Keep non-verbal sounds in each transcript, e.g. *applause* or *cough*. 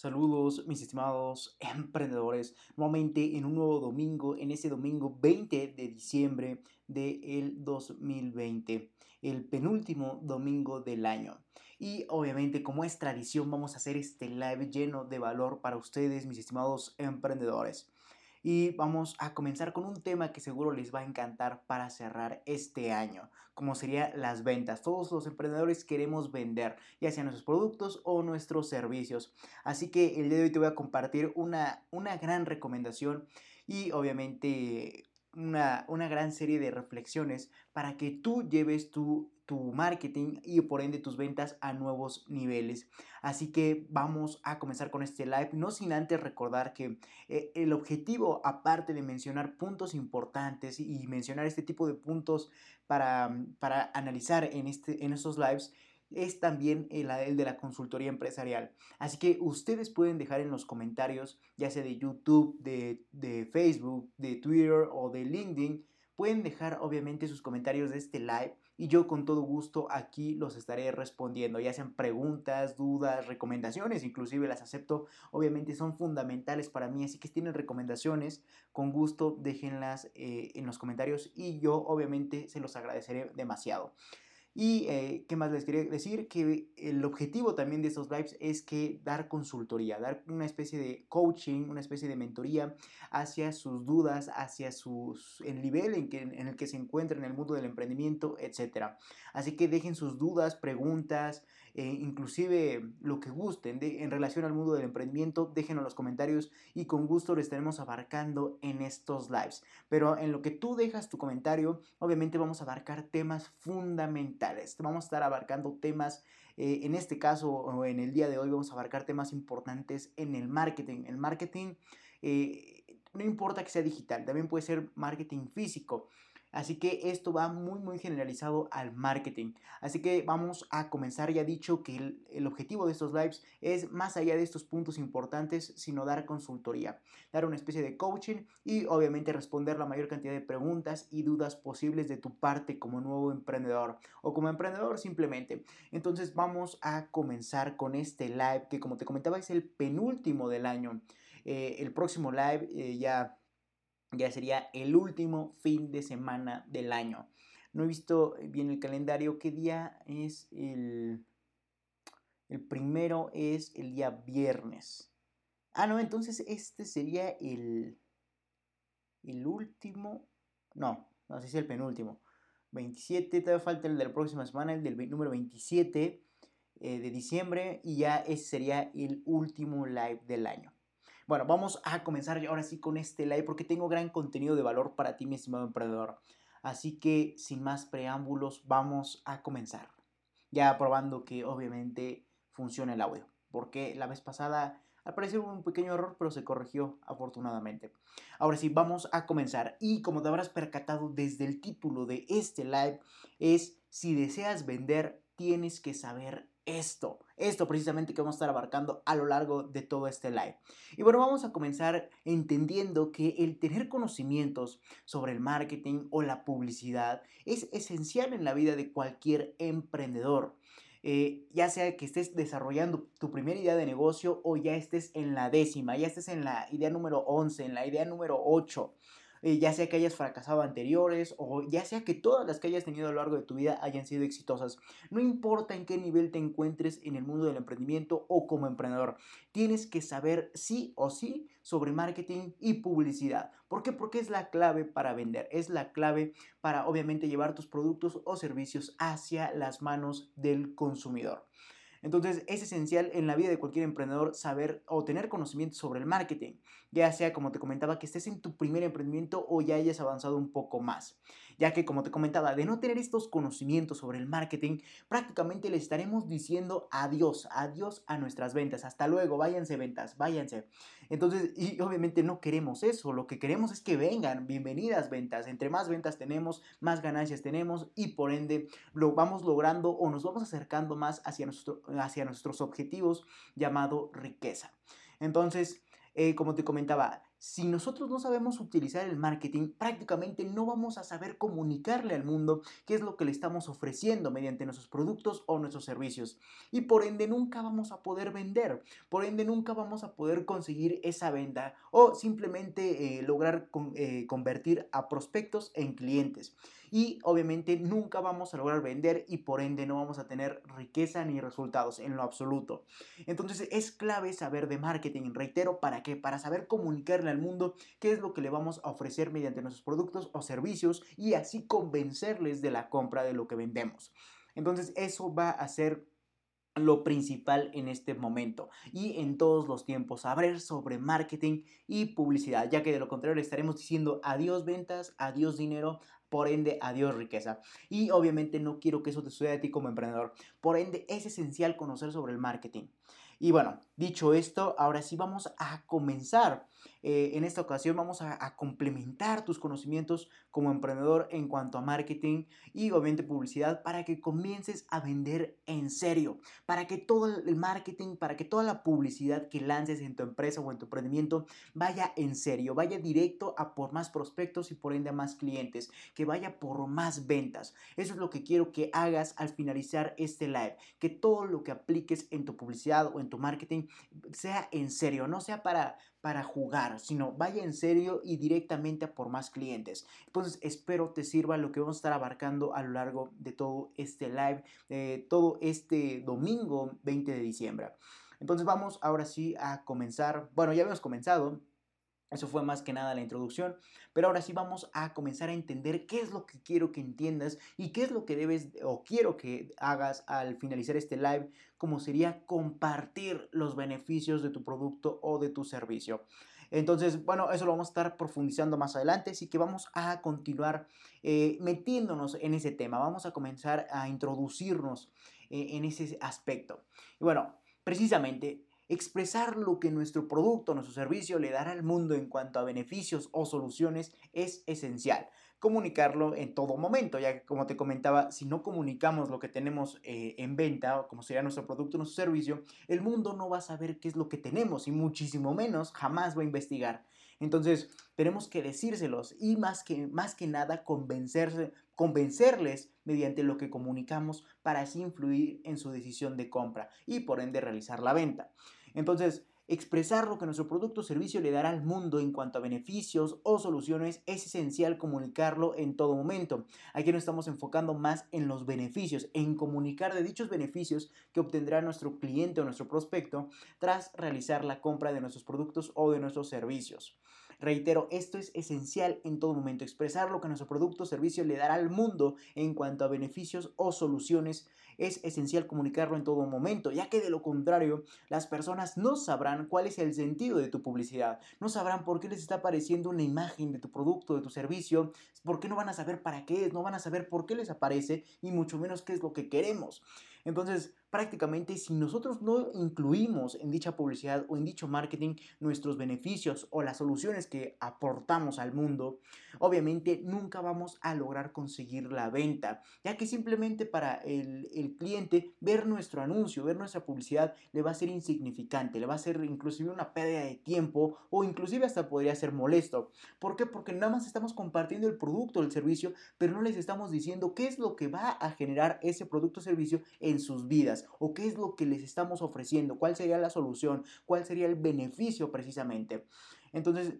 Saludos mis estimados emprendedores, nuevamente en un nuevo domingo, en este domingo 20 de diciembre del 2020, el penúltimo domingo del año. Y obviamente como es tradición vamos a hacer este live lleno de valor para ustedes mis estimados emprendedores y vamos a comenzar con un tema que seguro les va a encantar para cerrar este año, como sería las ventas. Todos los emprendedores queremos vender, ya sean nuestros productos o nuestros servicios. Así que el día de hoy te voy a compartir una, una gran recomendación y obviamente una, una gran serie de reflexiones para que tú lleves tu tu marketing y por ende tus ventas a nuevos niveles. Así que vamos a comenzar con este live, no sin antes recordar que eh, el objetivo, aparte de mencionar puntos importantes y mencionar este tipo de puntos para, para analizar en, este, en estos lives, es también el, el, de la consultoría empresarial. Así que ustedes pueden dejar en los comentarios, ya sea de YouTube, de, de Facebook, de Twitter o de LinkedIn, pueden dejar obviamente sus comentarios de este live y yo con todo gusto aquí los estaré respondiendo, ya sean preguntas, dudas, recomendaciones, inclusive las acepto, obviamente son fundamentales para mí, así que si tienen recomendaciones, con gusto déjenlas eh, en los comentarios y yo obviamente se los agradeceré demasiado. Y eh, qué más les quería decir, que el objetivo también de estos lives es que dar consultoría, dar una especie de coaching, una especie de mentoría hacia sus dudas, hacia sus, el nivel en, que, en el que se encuentra en el mundo del emprendimiento, etc. Así que dejen sus dudas, preguntas, eh, inclusive lo que gusten de, en relación al mundo del emprendimiento, déjenlo en los comentarios y con gusto lo estaremos abarcando en estos lives. Pero en lo que tú dejas tu comentario, obviamente vamos a abarcar temas fundamentales Vamos a estar abarcando temas, eh, en este caso o en el día de hoy vamos a abarcar temas importantes en el marketing. El marketing eh, no importa que sea digital, también puede ser marketing físico. Así que esto va muy muy generalizado al marketing. Así que vamos a comenzar. Ya dicho que el, objetivo de estos lives es más allá de estos puntos importantes, sino dar consultoría, dar una especie de coaching y obviamente responder la mayor cantidad de preguntas y dudas posibles de tu parte como nuevo emprendedor o como emprendedor simplemente. Entonces vamos a comenzar con este live que como te comentaba es el penúltimo del año. Eh, el próximo live eh, ya ya sería el último fin de semana del año. No he visto bien el calendario. ¿Qué día es el... El primero es el día viernes. Ah, no, entonces este sería el... El último... No, no sé si es el penúltimo. 27, todavía falta el de la próxima semana, el del número 27 eh, de diciembre. Y ya ese sería el último live del año. Bueno, vamos a comenzar ahora sí con este live porque tengo gran contenido de valor para ti, mi estimado emprendedor. Así que sin más preámbulos, vamos a comenzar. Ya probando que obviamente funciona el audio, porque la vez pasada hubo un pequeño error, pero se corrigió afortunadamente. Ahora sí, vamos a comenzar. Y como te habrás percatado desde el título de este live, es si deseas vender, tienes que saber esto, esto precisamente que vamos a estar abarcando a lo largo de todo este live. Y bueno, vamos a comenzar entendiendo que el tener conocimientos sobre el marketing o la publicidad es esencial en la vida de cualquier emprendedor. Eh, ya sea que estés desarrollando tu primera idea de negocio o ya estés en la décima, ya estés en la idea número 11, en la idea número 8. Eh, ya sea que hayas fracasado anteriores o ya sea que todas las que hayas tenido a lo largo de tu vida hayan sido exitosas. No importa en qué nivel te encuentres en el mundo del emprendimiento o como emprendedor, tienes que saber sí o sí sobre marketing y publicidad. ¿Por qué? Porque es la clave para vender, es la clave para obviamente llevar tus productos o servicios hacia las manos del consumidor. Entonces es esencial en la vida de cualquier emprendedor saber o tener conocimiento sobre el marketing, ya sea como te comentaba que estés en tu primer emprendimiento o ya hayas avanzado un poco más, ya que como te comentaba, de no tener estos conocimientos sobre el marketing, prácticamente le estaremos diciendo adiós, adiós a nuestras ventas, hasta luego, váyanse ventas, váyanse. Entonces, y obviamente no queremos eso, lo que queremos es que vengan, bienvenidas ventas, entre más ventas tenemos, más ganancias tenemos y por ende lo vamos logrando o nos vamos acercando más hacia nuestro hacia nuestros objetivos llamado riqueza. Entonces, eh, como te comentaba, si nosotros no sabemos utilizar el marketing, prácticamente no vamos a saber comunicarle al mundo qué es lo que le estamos ofreciendo mediante nuestros productos o nuestros servicios. Y por ende nunca vamos a poder vender, por ende nunca vamos a poder conseguir esa venta o simplemente eh, lograr eh, convertir a prospectos en clientes y obviamente nunca vamos a lograr vender y por ende no vamos a tener riqueza ni resultados en lo absoluto. Entonces es clave saber de marketing, reitero, ¿para qué? Para saber comunicarle al mundo qué es lo que le vamos a ofrecer mediante nuestros productos o servicios y así convencerles de la compra de lo que vendemos. Entonces eso va a ser lo principal en este momento y en todos los tiempos, saber sobre marketing y publicidad, ya que de lo contrario le estaremos diciendo adiós ventas, adiós dinero, por ende, adiós riqueza. Y obviamente no quiero que eso te suceda a ti como emprendedor. Por ende, es esencial conocer sobre el marketing. Y bueno, dicho esto, ahora sí vamos a comenzar eh, en esta ocasión vamos a, complementar tus conocimientos como emprendedor en cuanto a marketing y obviamente publicidad para que comiences a vender en serio, para que todo el marketing, para que toda la publicidad que lances en tu empresa o en tu emprendimiento vaya en serio, vaya directo a por más prospectos y por ende a más clientes, que vaya por más ventas. Eso es lo que quiero que hagas al finalizar este live, que todo lo que apliques en tu publicidad o en tu marketing sea en serio, no sea para para jugar, sino vaya en serio y directamente a por más clientes. Entonces espero te sirva lo que vamos a estar abarcando a lo largo de todo este live, eh, todo este domingo 20 de diciembre. Entonces vamos ahora sí a comenzar, bueno ya hemos comenzado, eso fue más que nada la introducción, pero ahora sí vamos a comenzar a entender qué es lo que quiero que entiendas y qué es lo que debes o quiero que hagas al finalizar este live, como sería compartir los beneficios de tu producto o de tu servicio. Entonces, bueno, eso lo vamos a estar profundizando más adelante, así que vamos a continuar eh, metiéndonos en ese tema, vamos a comenzar a introducirnos eh, en ese aspecto. Y bueno, precisamente Expresar lo que nuestro producto, nuestro servicio le dará al mundo en cuanto a beneficios o soluciones es esencial. Comunicarlo en todo momento, ya que como te comentaba, si no comunicamos lo que tenemos eh, en venta, como sería nuestro producto, nuestro servicio, el mundo no va a saber qué es lo que tenemos y muchísimo menos jamás va a investigar. Entonces, tenemos que decírselos y más que, más que nada convencerse, convencerles mediante lo que comunicamos para así influir en su decisión de compra y por ende realizar la venta. Entonces, expresar lo que nuestro producto o servicio le dará al mundo en cuanto a beneficios o soluciones es esencial comunicarlo en todo momento. Aquí nos estamos enfocando más en los beneficios, en comunicar de dichos beneficios que obtendrá nuestro cliente o nuestro prospecto tras realizar la compra de nuestros productos o de nuestros servicios. Reitero, esto es esencial en todo momento, expresar lo que nuestro producto o servicio le dará al mundo en cuanto a beneficios o soluciones es esencial comunicarlo en todo momento, ya que de lo contrario, las personas no sabrán cuál es el sentido de tu publicidad, no sabrán por qué les está apareciendo una imagen de tu producto, de tu servicio, por qué no van a saber para qué es, no van a saber por qué les aparece y mucho menos qué es lo que queremos. Entonces, prácticamente si nosotros no incluimos en dicha publicidad o en dicho marketing nuestros beneficios o las soluciones que aportamos al mundo, obviamente nunca vamos a lograr conseguir la venta, ya que simplemente para el, el cliente ver nuestro anuncio, ver nuestra publicidad le va a ser insignificante, le va a ser inclusive una pérdida de tiempo o inclusive hasta podría ser molesto. ¿Por qué? Porque nada más estamos compartiendo el producto o el servicio, pero no les estamos diciendo qué es lo que va a generar ese producto o servicio en sus vidas o qué es lo que les estamos ofreciendo, cuál sería la solución, cuál sería el beneficio precisamente. Entonces,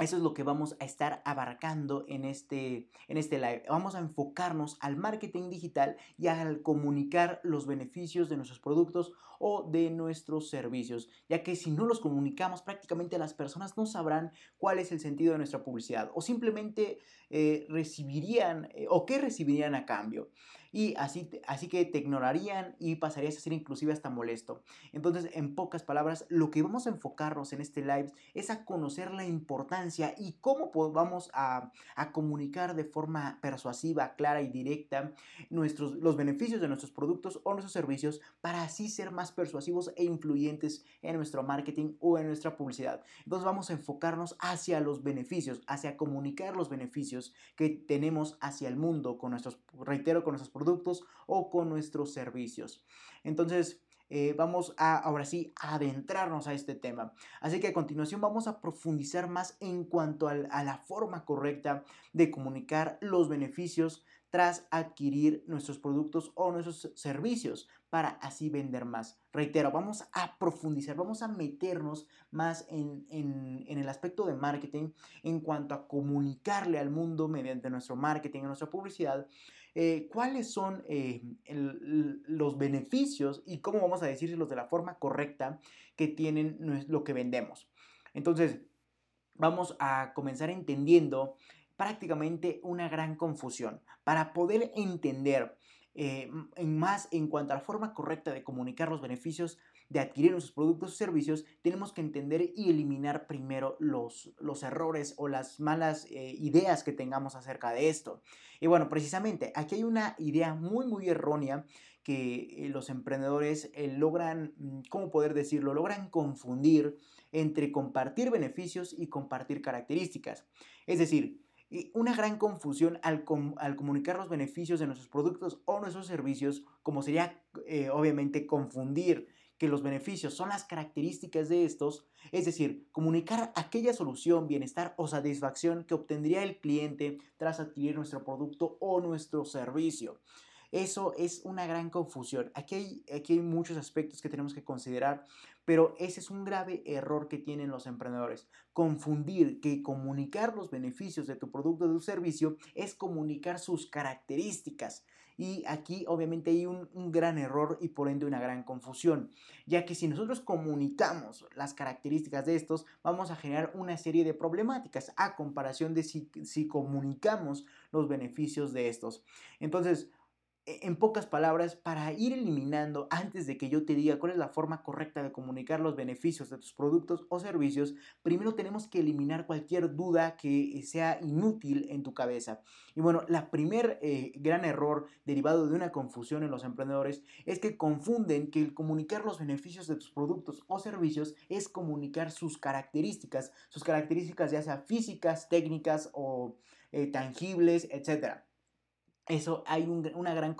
eso es lo que vamos a estar abarcando en este, en este live. Vamos a enfocarnos al marketing digital y al comunicar los beneficios de nuestros productos o de nuestros servicios, ya que si no los comunicamos prácticamente las personas no sabrán cuál es el sentido de nuestra publicidad o simplemente eh, recibirían eh, o qué recibirían a cambio y así, así que te ignorarían y pasarías a ser inclusive hasta molesto. Entonces, en pocas palabras, lo que vamos a enfocarnos en este live es a conocer la importancia y cómo vamos a, a comunicar de forma persuasiva, clara y directa nuestros, los beneficios de nuestros productos o nuestros servicios para así ser más persuasivos e influyentes en nuestro marketing o en nuestra publicidad. Entonces vamos a enfocarnos hacia los beneficios, hacia comunicar los beneficios que tenemos hacia el mundo con nuestros, reitero, con nuestros productos o con nuestros servicios. Entonces, eh, vamos a ahora sí adentrarnos a este tema. Así que a continuación vamos a profundizar más en cuanto a la forma correcta de comunicar los beneficios tras adquirir nuestros productos o nuestros servicios para así vender más. Reitero, vamos a profundizar, vamos a meternos más en, el aspecto de marketing en cuanto a comunicarle al mundo mediante nuestro marketing, nuestra publicidad, eh, cuáles son eh, los beneficios y cómo vamos a decírselos de la forma correcta que tienen lo que vendemos. Entonces, vamos a comenzar entendiendo prácticamente una gran confusión. Para poder entender eh, en más en cuanto a la forma correcta de comunicar los beneficios de adquirir nuestros productos o servicios, tenemos que entender y eliminar primero los, los errores o las malas eh, ideas que tengamos acerca de esto. Y bueno, precisamente aquí hay una idea muy, muy errónea que eh, los emprendedores logran, mm, ¿cómo poder decirlo? Logran confundir entre compartir beneficios y compartir características. Es decir, una gran confusión al, comunicar los beneficios de nuestros productos o nuestros servicios, como sería eh, obviamente confundir que los beneficios son las características de estos, es decir, comunicar aquella solución, bienestar o satisfacción que obtendría el cliente tras adquirir nuestro producto o nuestro servicio. Eso es una gran confusión. Aquí hay, aquí hay muchos aspectos que tenemos que considerar, pero ese es un grave error que tienen los emprendedores. Confundir que comunicar los beneficios de tu producto o de tu servicio es comunicar sus características. Y aquí obviamente hay un, gran error y por ende una gran confusión, ya que si nosotros comunicamos las características de estos, vamos a generar una serie de problemáticas a comparación de si, si comunicamos los beneficios de estos. Entonces, en pocas palabras, para ir eliminando, antes de que yo te diga cuál es la forma correcta de comunicar los beneficios de tus productos o servicios, primero tenemos que eliminar cualquier duda que sea inútil en tu cabeza. Y bueno, la primer eh, gran error derivado de una confusión en los emprendedores es que confunden que el comunicar los beneficios de tus productos o servicios es comunicar sus características, sus características ya sea físicas, técnicas o eh, tangibles, etcétera. Eso hay una, gran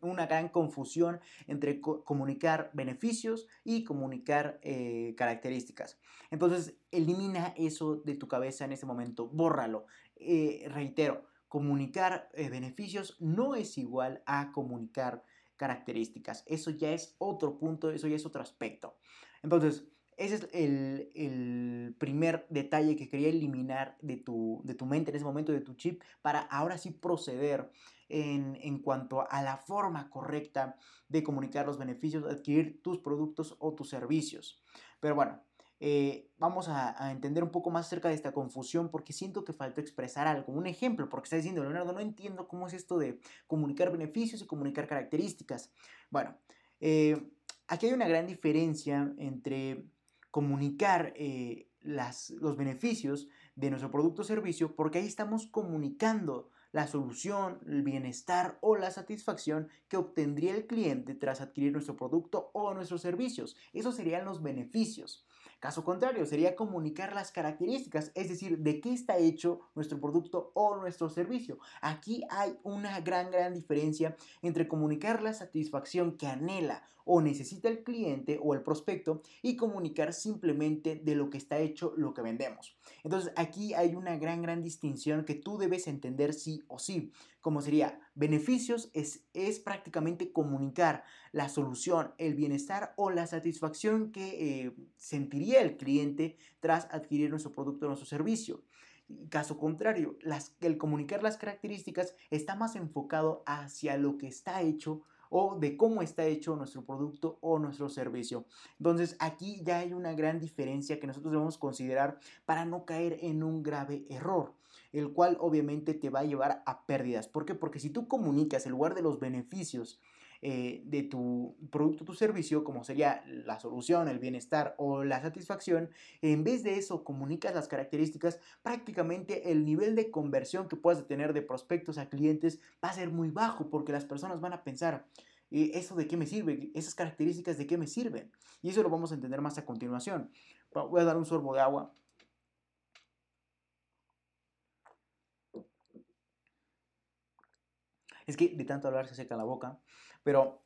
una, gran confusión entre comunicar beneficios y comunicar eh, características. Entonces, elimina eso de tu cabeza en este momento, bórralo. Eh, reitero, comunicar eh, beneficios no es igual a comunicar características. Eso ya es otro punto, eso ya es otro aspecto. Entonces, ese es el, primer detalle que quería eliminar de tu, de tu mente en ese momento, de tu chip, para ahora sí proceder en, cuanto a la forma correcta de comunicar los beneficios, adquirir tus productos o tus servicios. Pero bueno, eh, vamos a, entender un poco más acerca de esta confusión porque siento que faltó expresar algo. Un ejemplo, porque está diciendo Leonardo, no entiendo cómo es esto de comunicar beneficios y comunicar características. Bueno, eh, aquí hay una gran diferencia entre comunicar eh, las, los beneficios de nuestro producto o servicio porque ahí estamos comunicando la solución, el bienestar o la satisfacción que obtendría el cliente tras adquirir nuestro producto o nuestros servicios. Esos serían los beneficios. Caso contrario, sería comunicar las características, es decir, de qué está hecho nuestro producto o nuestro servicio. Aquí hay una gran, gran diferencia entre comunicar la satisfacción que anhela o necesita el cliente o el prospecto y comunicar simplemente de lo que está hecho lo que vendemos. Entonces aquí hay una gran, gran distinción que tú debes entender sí o sí. Como sería, beneficios es, es prácticamente comunicar la solución, el bienestar o la satisfacción que eh, sentiría el cliente tras adquirir nuestro producto o nuestro servicio. Caso contrario, el comunicar las características está más enfocado hacia lo que está hecho o de cómo está hecho nuestro producto o nuestro servicio. Entonces aquí ya hay una gran diferencia que nosotros debemos considerar para no caer en un grave error, el cual obviamente te va a llevar a pérdidas. ¿Por qué? Porque si tú comunicas en lugar de los beneficios, eh, de tu producto tu servicio, como sería la solución, el bienestar o la satisfacción, en vez de eso comunicas las características, prácticamente el nivel de conversión que puedas tener de prospectos a clientes va a ser muy bajo porque las personas van a pensar, ¿eso de qué me sirve? ¿Esas características de qué me sirven? Y eso lo vamos a entender más a continuación. Voy a dar un sorbo de agua. Es que de tanto hablar se seca la boca. Pero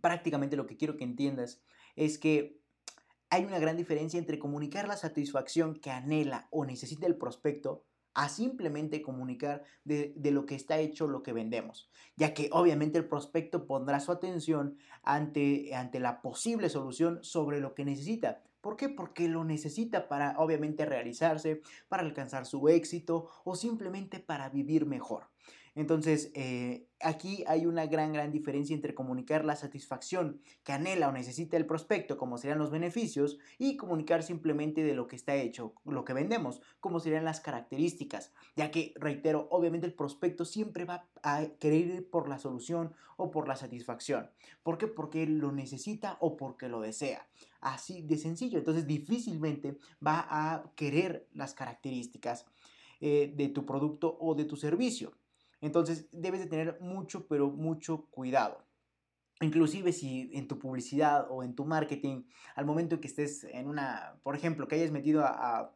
prácticamente lo que quiero que entiendas es que hay una gran diferencia entre comunicar la satisfacción que anhela o necesita el prospecto a simplemente comunicar de, lo que está hecho lo que vendemos, ya que obviamente el prospecto pondrá su atención ante, ante la posible solución sobre lo que necesita. ¿Por qué? Porque lo necesita para obviamente realizarse, para alcanzar su éxito o simplemente para vivir mejor. Entonces, eh, aquí hay una gran, gran diferencia entre comunicar la satisfacción que anhela o necesita el prospecto, como serían los beneficios, y comunicar simplemente de lo que está hecho, lo que vendemos, como serían las características, ya que, reitero, obviamente el prospecto siempre va a querer ir por la solución o por la satisfacción. ¿Por qué? Porque lo necesita o porque lo desea. Así de sencillo. Entonces, difícilmente va a querer las características eh, de tu producto o de tu servicio. Entonces debes de tener mucho, pero mucho cuidado. Inclusive si en tu publicidad o en tu marketing, al momento que estés en una, por ejemplo, que hayas metido a,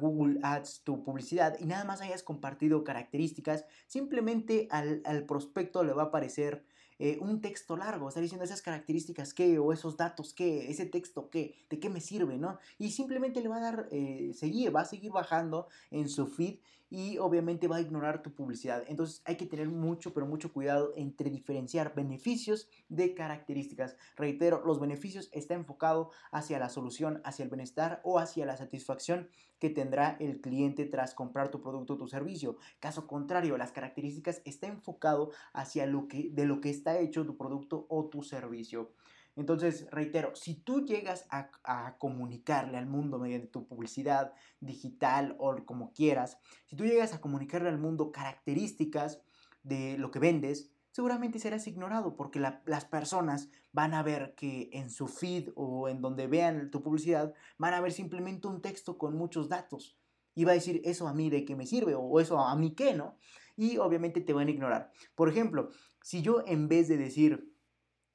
Google Ads tu publicidad y nada más hayas compartido características, simplemente al, prospecto le va a aparecer eh, un texto largo, está diciendo esas características qué, o esos datos qué, ese texto qué, de qué me sirve, ¿no? Y simplemente le va a dar eh, seguir, va a seguir bajando en su feed y obviamente va a ignorar tu publicidad. Entonces hay que tener mucho, pero mucho cuidado entre diferenciar beneficios de características. Reitero, los beneficios está enfocado hacia la solución, hacia el bienestar o hacia la satisfacción que tendrá el cliente tras comprar tu producto o tu servicio. Caso contrario, las características está enfocado hacia lo que de lo que está hecho tu producto o tu servicio. Entonces, reitero, si tú llegas a, comunicarle al mundo mediante tu publicidad digital o como quieras, si tú llegas a comunicarle al mundo características de lo que vendes, seguramente serás ignorado porque las personas van a ver que en su feed o en donde vean tu publicidad, van a ver simplemente un texto con muchos datos. Y va a decir, eso a mí de qué me sirve o eso a mí qué, ¿no? Y obviamente te van a ignorar. Por ejemplo, si yo en vez de decir,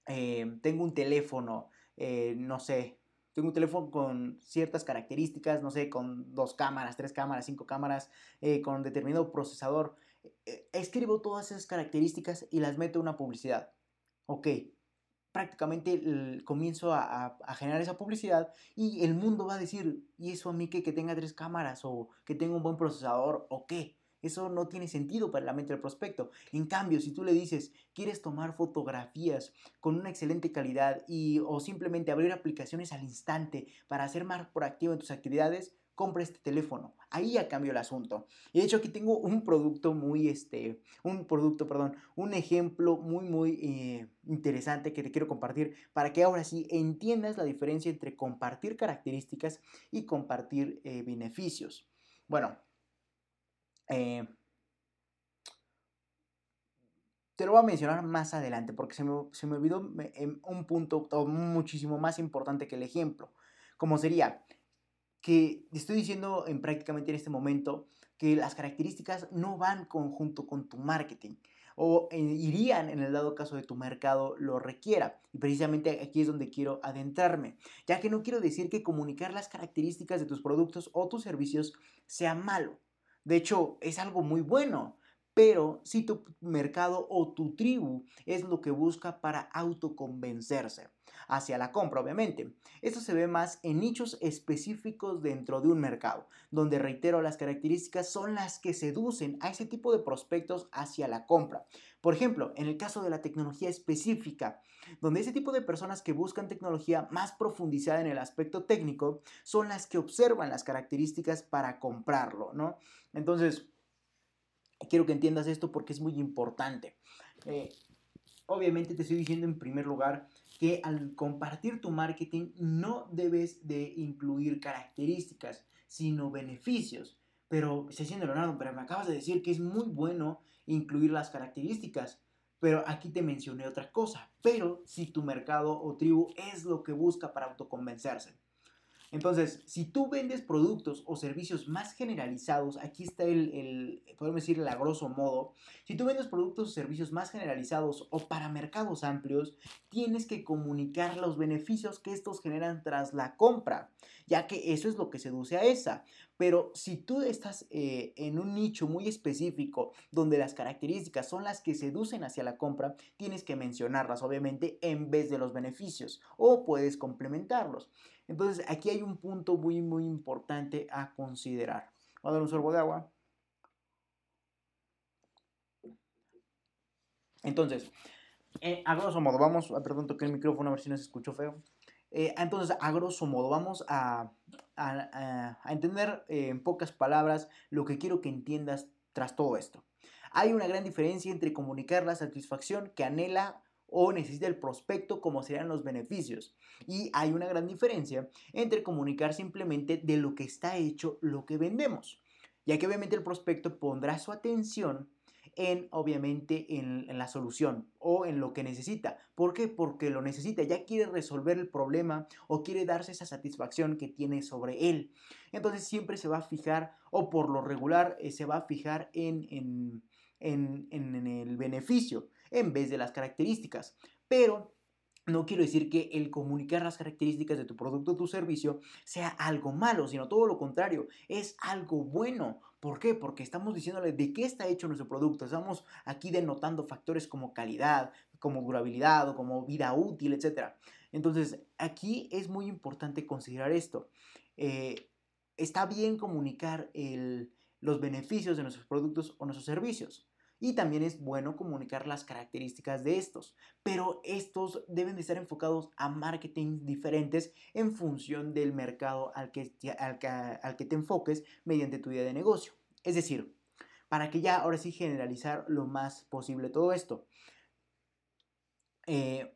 eh, tengo un teléfono, eh, no sé, tengo un teléfono con ciertas características, no sé, con dos cámaras, tres cámaras, cinco cámaras, eh, con determinado procesador. escribo todas esas características y las meto en una publicidad. Ok, prácticamente comienzo a, a, generar esa publicidad y el mundo va a decir, ¿y eso a mí qué? Que tenga tres cámaras o que tenga un buen procesador o qué. Eso no tiene sentido para la mente del prospecto. En cambio, si tú le dices, quieres tomar fotografías con una excelente calidad y o simplemente abrir aplicaciones al instante para ser más proactivo en tus actividades, compra este teléfono. Ahí ya cambió el asunto. Y de hecho aquí tengo un producto muy, este, un producto, perdón, un ejemplo muy, muy eh, interesante que te quiero compartir para que ahora sí entiendas la diferencia entre compartir características y compartir eh, beneficios. Bueno, eh, te lo voy a mencionar más adelante porque se me, se me olvidó em, un punto muchísimo más importante que el ejemplo. Como sería que estoy diciendo en prácticamente en este momento que las características no van conjunto con tu marketing o eh, irían en el dado caso de tu mercado lo requiera. Y precisamente aquí es donde quiero adentrarme, ya que no quiero decir que comunicar las características de tus productos o tus servicios sea malo. De hecho, es algo muy bueno. Pero si tu mercado o tu tribu es lo que busca para autoconvencerse hacia la compra, obviamente. Esto se ve más en nichos específicos dentro de un mercado, donde reitero las características son las que seducen a ese tipo de prospectos hacia la compra. Por ejemplo, en el caso de la tecnología específica, donde ese tipo de personas que buscan tecnología más profundizada en el aspecto técnico son las que observan las características para comprarlo, ¿no? Entonces, quiero que entiendas esto porque es muy importante. Eh, obviamente te estoy diciendo en primer lugar que al compartir tu marketing no debes de incluir características, sino beneficios. Pero, se siente Leonardo, pero me acabas de decir que es muy bueno incluir las características. Pero aquí te mencioné otra cosa. Pero si tu mercado o tribu es lo que busca para autoconvencerse. Entonces, si tú vendes productos o servicios más generalizados, aquí está el, podemos decir, a grosso modo, si tú vendes productos o servicios más generalizados o para mercados amplios, tienes que comunicar los beneficios que estos generan tras la compra, ya que eso es lo que seduce a esa. Pero si tú estás eh, en un nicho muy específico donde las características son las que seducen hacia la compra, tienes que mencionarlas obviamente en vez de los beneficios o puedes complementarlos. Entonces aquí hay un punto muy muy importante a considerar. Voy a dar un sorbo de agua. Entonces, eh, a grosso modo, vamos, a perdón, toqué el micrófono a ver si no se escuchó feo. Eh, entonces, a grosso modo, vamos a, entender eh, en pocas palabras lo que quiero que entiendas tras todo esto. Hay una gran diferencia entre comunicar la satisfacción que anhela o necesita el prospecto como serían los beneficios. Y hay una gran diferencia entre comunicar simplemente de lo que está hecho lo que vendemos, ya que obviamente el prospecto pondrá su atención en, obviamente, en, la solución o en lo que necesita. ¿Por qué? Porque lo necesita, ya quiere resolver el problema o quiere darse esa satisfacción que tiene sobre él. Entonces siempre se va a fijar, o por lo regular, eh, se va a fijar en, en, en el beneficio en vez de las características. Pero no quiero decir que el comunicar las características de tu producto o tu servicio sea algo malo, sino todo lo contrario, es algo bueno. ¿Por qué? Porque estamos diciéndole de qué está hecho nuestro producto. Estamos aquí denotando factores como calidad, como durabilidad o como vida útil, etc. Entonces, aquí es muy importante considerar esto. Eh, está bien comunicar los beneficios de nuestros productos o nuestros servicios y también es bueno comunicar las características de estos, pero estos deben de estar enfocados a marketing diferentes en función del mercado al que, al que, te enfoques mediante tu idea de negocio. Es decir, para que ya ahora sí generalizar lo más posible todo esto. Eh,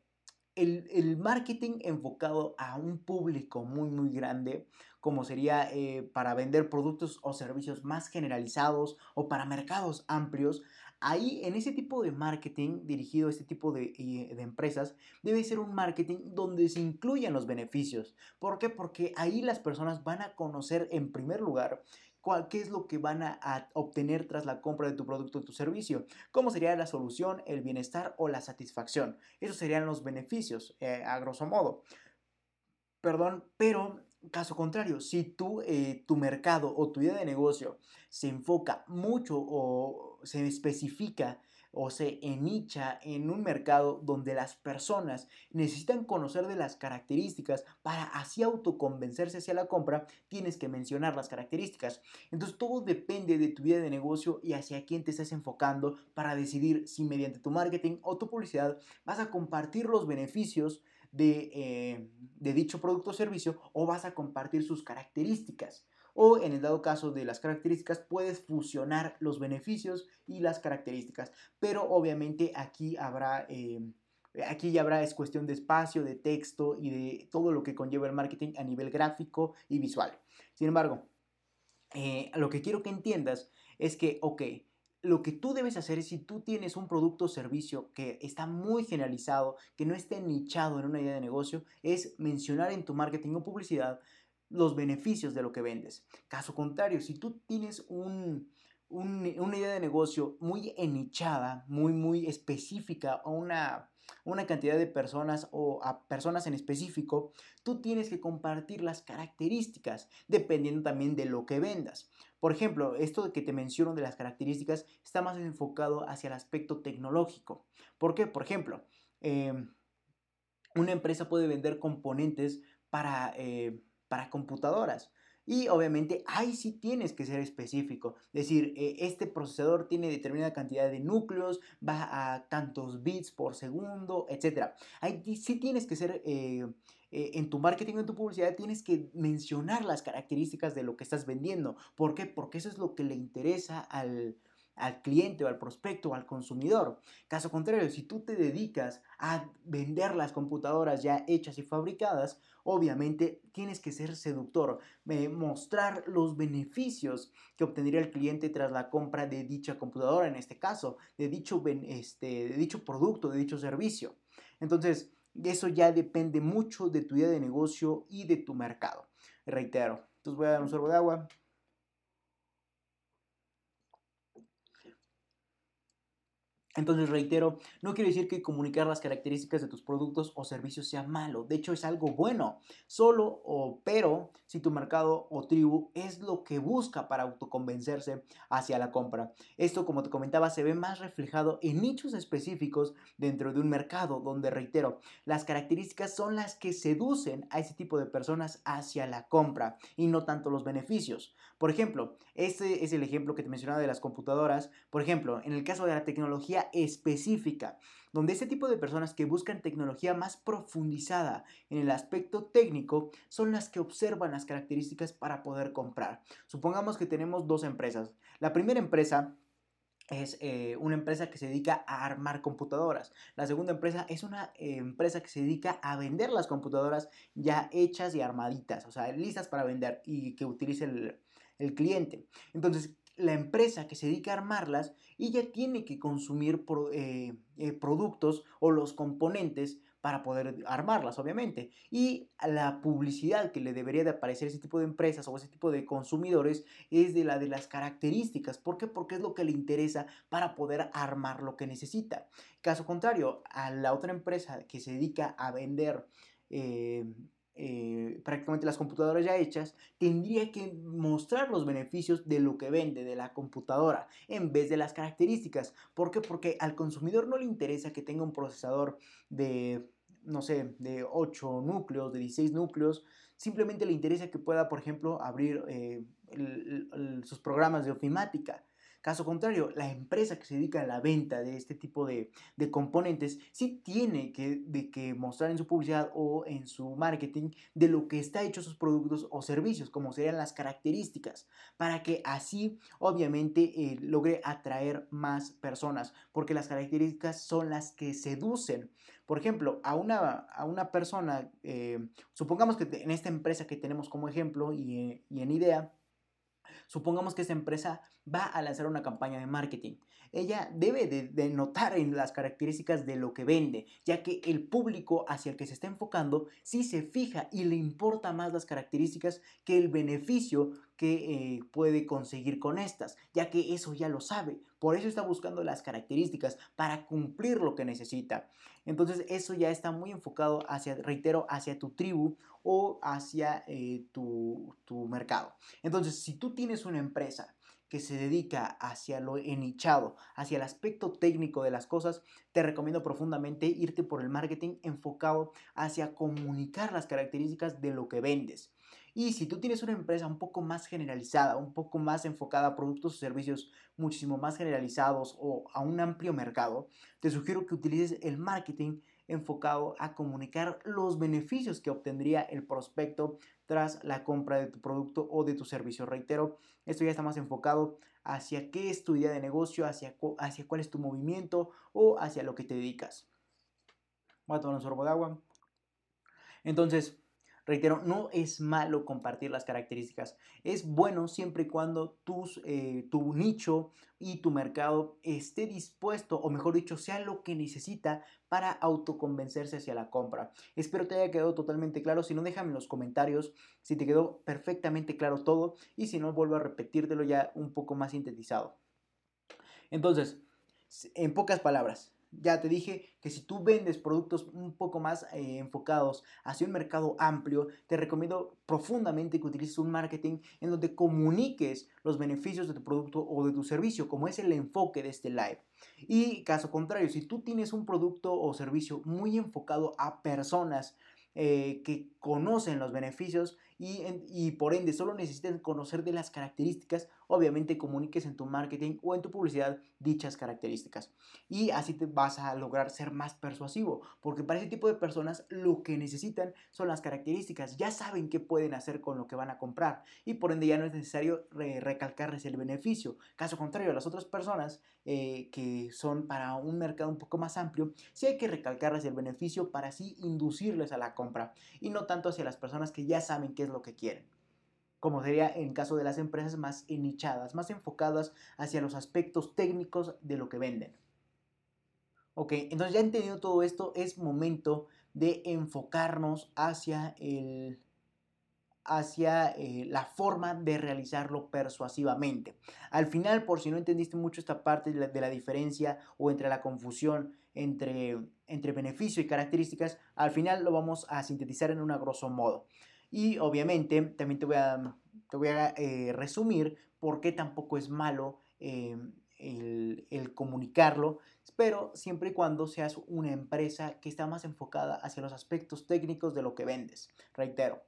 el, marketing enfocado a un público muy muy grande, como sería eh, para vender productos o servicios más generalizados o para mercados amplios, Ahí, en ese tipo de marketing dirigido a este tipo de, eh, de, empresas, debe ser un marketing donde se incluyan los beneficios. ¿Por qué? Porque ahí las personas van a conocer en primer lugar cuál, qué es lo que van a, obtener tras la compra de tu producto o tu servicio. ¿Cómo sería la solución, el bienestar o la satisfacción? Esos serían los beneficios, eh, a grosso modo. Perdón, pero Caso contrario, si tú, eh, tu mercado o tu idea de negocio se enfoca mucho o se especifica o se enicha en un mercado donde las personas necesitan conocer de las características para así autoconvencerse hacia la compra, tienes que mencionar las características. Entonces todo depende de tu idea de negocio y hacia quién te estás enfocando para decidir si mediante tu marketing o tu publicidad vas a compartir los beneficios eh, de, dicho producto o servicio o vas a compartir sus características. O en el dado caso de las características, puedes fusionar los beneficios y las características. Pero obviamente aquí habrá... Eh, aquí ya habrá es cuestión de espacio, de texto y de todo lo que conlleva el marketing a nivel gráfico y visual. Sin embargo, eh, lo que quiero que entiendas es que, ok, lo que tú debes hacer es si tú tienes un producto o servicio que está muy generalizado, que no esté nichado en una idea de negocio, es mencionar en tu marketing o publicidad los beneficios de lo que vendes. Caso contrario, si tú tienes un, una idea de negocio muy enichada, muy, muy específica a una, una cantidad de personas o a personas en específico, tú tienes que compartir las características dependiendo también de lo que vendas. Por ejemplo, esto que te menciono de las características está más enfocado hacia el aspecto tecnológico. ¿Por qué? Por ejemplo, em, una empresa puede vender componentes para, eh, para computadoras. Y obviamente ahí sí tienes que ser específico. Es decir, eh, este procesador tiene determinada cantidad de núcleos, va a tantos bits por segundo, etc. Ahí sí tienes que ser eh, eh, en tu marketing en tu publicidad tienes que mencionar las características de lo que estás vendiendo. ¿Por qué? Porque eso es lo que le interesa al, al cliente o al prospecto o al consumidor. Caso contrario, si tú te dedicas a vender las computadoras ya hechas y fabricadas, obviamente tienes que ser seductor, eh, mostrar los beneficios que obtendría el cliente tras la compra de dicha computadora, en este caso, de dicho, este, de dicho producto, de dicho servicio. Entonces, eso ya depende mucho de tu idea de negocio y de tu mercado. reitero. Entonces voy a dar un sorbo de agua. Entonces, reitero, no quiero decir que comunicar las características de tus productos o servicios sea malo. De hecho, es algo bueno. Solo o pero si tu mercado o tribu es lo que busca para autoconvencerse hacia la compra. Esto, como te comentaba, se ve más reflejado en nichos específicos dentro de un mercado donde, reitero, las características son las que seducen a ese tipo de personas hacia la compra y no tanto los beneficios. Por ejemplo, este es el ejemplo que te mencionaba de las computadoras. Por ejemplo, en el caso de la tecnología específica, donde este tipo de personas que buscan tecnología más profundizada en el aspecto técnico son las que observan las características para poder comprar. Supongamos que tenemos dos empresas. La primera empresa es eh, una empresa que se dedica a armar computadoras. La segunda empresa es una eh, empresa que se dedica a vender las computadoras ya hechas y armaditas, o sea, listas para vender y que utilice el, el cliente. Entonces, la empresa que se dedica a armarlas, ella tiene que consumir eh, eh, productos o los componentes para poder armarlas, obviamente. Y la publicidad que le debería de aparecer a ese tipo de empresas o ese tipo de consumidores es de la de las características. ¿Por qué? Porque es lo que le interesa para poder armar lo que necesita. Caso contrario, a la otra empresa que se dedica a vender eh, eh, prácticamente las computadoras ya hechas, tendría que mostrar los beneficios de lo que vende, de la computadora, en vez de las características. ¿Por qué? Porque al consumidor no le interesa que tenga un procesador de, no sé, de 8 núcleos, de 16 núcleos. Simplemente le interesa que pueda, por ejemplo, abrir eh, sus programas de ofimática Caso contrario, la empresa que se dedica a la venta de este tipo de, componentes sí tiene que, de que mostrar en su publicidad o en su marketing de lo que está hecho sus productos o servicios, como serían las características, para que así obviamente eh, logre atraer más personas, porque las características son las que seducen. Por ejemplo, a una, a una persona, eh, supongamos que en esta empresa que tenemos como ejemplo y, y en idea, Supongamos que esa empresa va a lanzar una campaña de marketing. Ella debe de, notar en las características de lo que vende, ya que el público hacia el que se está enfocando sí se fija y le importa más las características que el beneficio que eh, puede conseguir con estas, ya que eso ya lo sabe. Por eso está buscando las características para cumplir lo que necesita. Entonces eso ya está muy enfocado hacia, reitero, hacia tu tribu o hacia eh, tu, tu mercado. Entonces si tú tienes una empresa que se dedica hacia lo enichado, hacia el aspecto técnico de las cosas, te recomiendo profundamente irte por el marketing enfocado hacia comunicar las características de lo que vendes. Y si tú tienes una empresa un poco más generalizada, un poco más enfocada a productos o servicios muchísimo más generalizados o a un amplio mercado, te sugiero que utilices el marketing enfocado a comunicar los beneficios que obtendría el prospecto tras la compra de tu producto o de tu servicio. Reitero, esto ya está más enfocado hacia qué es tu idea de negocio, hacia, hacia cuál es tu movimiento o hacia lo que te dedicas. Voy a tomar un sorbo de agua. Entonces, Reitero, no es malo compartir las características. Es bueno siempre y cuando tus, eh, tu nicho y tu mercado esté dispuesto, o mejor dicho, sea lo que necesita para autoconvencerse hacia la compra. Espero te haya quedado totalmente claro. Si no, déjame en los comentarios si te quedó perfectamente claro todo y si no, vuelvo a repetírtelo ya un poco más sintetizado. Entonces, en pocas palabras, ya te dije que si tú vendes productos un poco más eh, enfocados hacia un mercado amplio, te recomiendo profundamente que utilices un marketing en donde comuniques los beneficios de tu producto o de tu servicio, como es el enfoque de este live. Y caso contrario, si tú tienes un producto o servicio muy enfocado a personas, eh, que conocen los beneficios y, y, por ende solo necesitan conocer de las características, obviamente comuniques en tu marketing o en tu publicidad dichas características. Y así te vas a lograr ser más persuasivo, porque para ese tipo de personas lo que necesitan son las características, ya saben qué pueden hacer con lo que van a comprar y por ende ya no es necesario recalcarles el beneficio. Caso contrario, las otras personas eh, que son para un mercado un poco más amplio, sí hay que recalcarles el beneficio para así inducirles a la compra y no tanto hacia las personas que ya saben qué es lo que quieren como sería en caso de las empresas más nichadas, más enfocadas hacia los aspectos técnicos de lo que venden. Ok, entonces ya entendido todo esto, es momento de enfocarnos hacia el, hacia eh, la forma de realizarlo persuasivamente. Al final, por si no entendiste mucho esta parte de la, diferencia o entre la confusión entre, entre beneficio y características, al final lo vamos a sintetizar en un grosso modo. Y obviamente también te voy a, te voy a eh, resumir por qué tampoco es malo eh, el, el, comunicarlo, pero siempre y cuando seas una empresa que está más enfocada hacia los aspectos técnicos de lo que vendes. Reitero,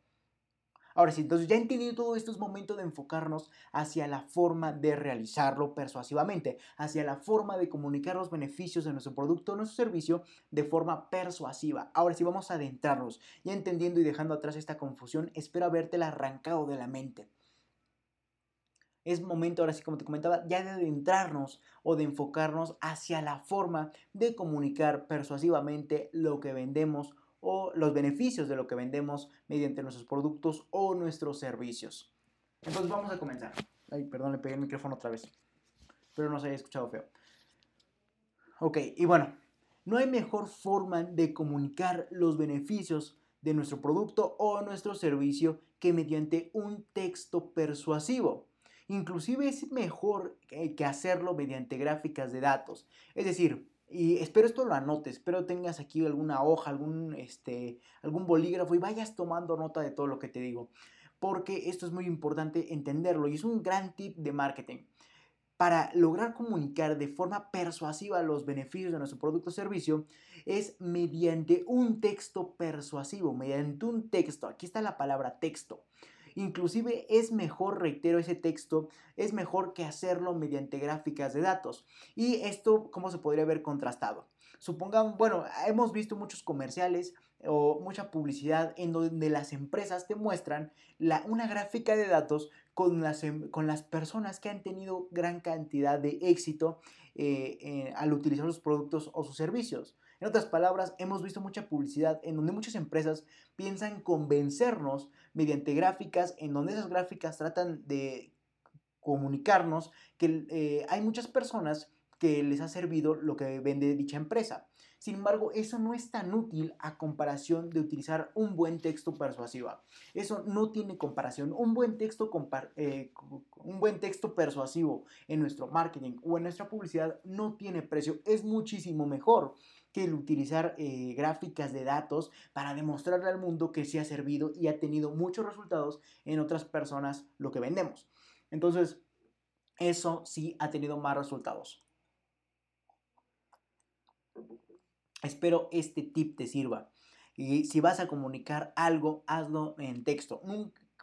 Ahora sí, entonces ya entendido todo esto, es momento de enfocarnos hacia la forma de realizarlo persuasivamente, hacia la forma de comunicar los beneficios de nuestro producto o nuestro servicio de forma persuasiva. Ahora sí, vamos a adentrarnos, ya entendiendo y dejando atrás esta confusión, espero habértela arrancado de la mente. Es momento, ahora sí, como te comentaba, ya de adentrarnos o de enfocarnos hacia la forma de comunicar persuasivamente lo que vendemos o los beneficios de lo que vendemos mediante nuestros productos o nuestros servicios. Entonces vamos a comenzar. Ay, perdón, le pegué el micrófono otra vez. Pero no se haya escuchado feo. Ok, y bueno, no hay mejor forma de comunicar los beneficios de nuestro producto o nuestro servicio que mediante un texto persuasivo. Inclusive es mejor que hacerlo mediante gráficas de datos. Es decir, y espero esto lo anotes, espero tengas aquí alguna hoja, algún, este, algún bolígrafo y vayas tomando nota de todo lo que te digo. Porque esto es muy importante entenderlo y es un gran tip de marketing. Para lograr comunicar de forma persuasiva los beneficios de nuestro producto o servicio es mediante un texto persuasivo, mediante un texto. Aquí está la palabra texto. Inclusive es mejor, reitero ese texto, es mejor que hacerlo mediante gráficas de datos. Y esto, ¿cómo se podría ver contrastado? Supongamos, bueno, hemos visto muchos comerciales o mucha publicidad en donde las empresas te muestran la, una gráfica de datos con las, em, con las personas que han tenido gran cantidad de éxito eh, eh, al utilizar sus productos o sus servicios. En otras palabras, hemos visto mucha publicidad en donde muchas empresas piensan convencernos mediante gráficas, en donde esas gráficas tratan de comunicarnos que eh, hay muchas personas que les ha servido lo que vende dicha empresa. Sin embargo, eso no es tan útil a comparación de utilizar un buen texto persuasivo. Eso no tiene comparación. Un buen texto, eh, un buen texto persuasivo en nuestro marketing o en nuestra publicidad no tiene precio. Es muchísimo mejor el utilizar eh, gráficas de datos para demostrarle al mundo que sí ha servido y ha tenido muchos resultados en otras personas lo que vendemos. Entonces, eso sí ha tenido más resultados. Espero este tip te sirva. Y si vas a comunicar algo, hazlo en texto.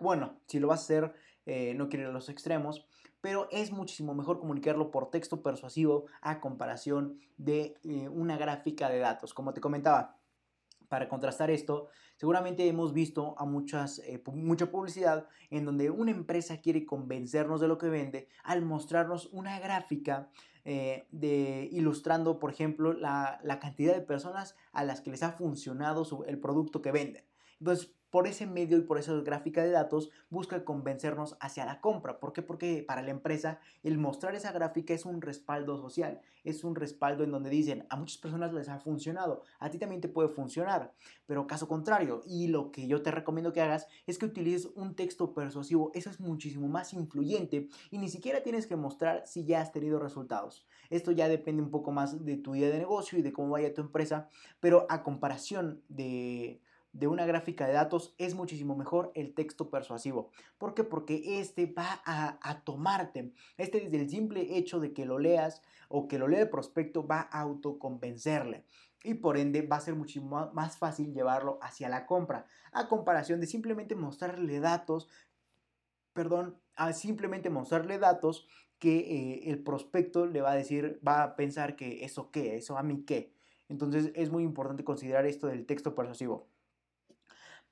Bueno, si lo vas a hacer, eh, no quiero ir a los extremos, pero es muchísimo mejor comunicarlo por texto persuasivo a comparación de eh, una gráfica de datos. Como te comentaba, para contrastar esto, seguramente hemos visto a muchas, eh, mucha publicidad en donde una empresa quiere convencernos de lo que vende al mostrarnos una gráfica eh, de, ilustrando, por ejemplo, la, la, cantidad de personas a las que les ha funcionado el producto que venden. Entonces, por ese medio y por esa gráfica de datos busca convencernos hacia la compra. ¿Por qué? Porque para la empresa el mostrar esa gráfica es un respaldo social, es un respaldo en donde dicen a muchas personas les ha funcionado, a ti también te puede funcionar, pero caso contrario, y lo que yo te recomiendo que hagas es que utilices un texto persuasivo, eso es muchísimo más influyente y ni siquiera tienes que mostrar si ya has tenido resultados. Esto ya depende un poco más de tu idea de negocio y de cómo vaya tu empresa, pero a comparación de de una gráfica de datos es muchísimo mejor el texto persuasivo. ¿Por qué? Porque este va a, tomarte. Este desde el simple hecho de que lo leas o que lo lea el prospecto va a autoconvencerle. Y por ende va a ser muchísimo más fácil llevarlo hacia la compra. A comparación de simplemente mostrarle datos, perdón, a simplemente mostrarle datos que eh, el prospecto le va a decir, va a pensar que eso qué, eso a mí qué. Entonces es muy importante considerar esto del texto persuasivo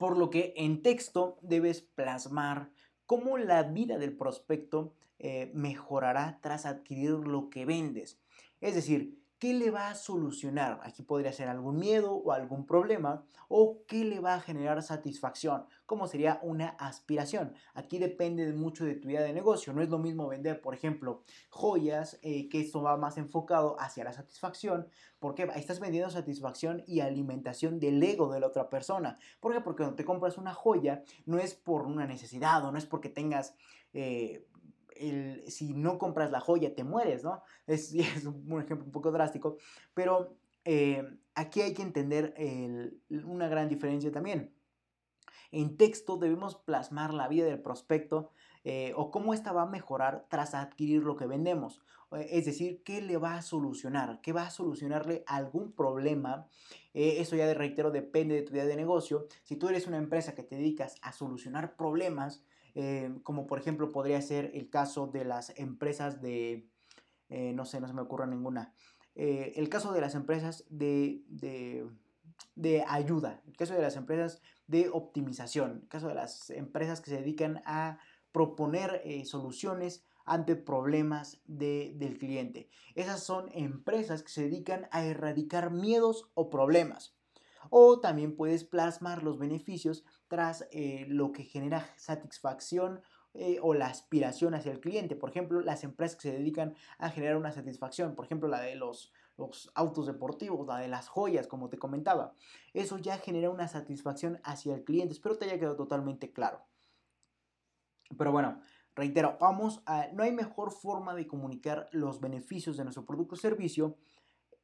por lo que en texto debes plasmar cómo la vida del prospecto eh, mejorará tras adquirir lo que vendes. Es decir, ¿qué le va a solucionar? Aquí podría ser algún miedo o algún problema o qué le va a generar satisfacción, como sería una aspiración. Aquí depende mucho de tu idea de negocio. No es lo mismo vender, por ejemplo, joyas, eh, que esto va más enfocado hacia la satisfacción, porque estás vendiendo satisfacción y alimentación del ego de la otra persona. ¿Por qué? Porque cuando te compras una joya no es por una necesidad o no es porque tengas... Eh, si no compras la joya te mueres, ¿no? *laughs* Es, un ejemplo un poco drástico, pero eh, aquí hay que entender una gran diferencia también. En texto debemos plasmar la vida del prospecto eh, o cómo ésta va a mejorar tras adquirir lo que vendemos. Eh, es decir, qué le va a solucionar, qué va a solucionarle algún problema. eso ya de reitero depende de tu idea de negocio. Si tú eres una empresa que te dedicas a solucionar problemas, eh, como por ejemplo podría ser el caso de las empresas de, eh, no sé, no se me ocurre ninguna, eh, el caso de las empresas de, de, ayuda, el caso de las empresas de optimización, el caso de las empresas que se dedican a proponer soluciones ante problemas del cliente. Esas son empresas que se dedican a erradicar miedos o problemas. O también puedes plasmar los beneficios eh, lo que genera satisfacción eh, o la aspiración hacia el cliente. Por ejemplo, las empresas que se dedican a generar una satisfacción, por ejemplo, la de los, autos deportivos, la de las joyas, como te comentaba. Eso ya genera una satisfacción hacia el cliente. Espero te haya quedado totalmente claro. Pero bueno, reitero, vamos no hay mejor forma de comunicar los beneficios de nuestro producto o servicio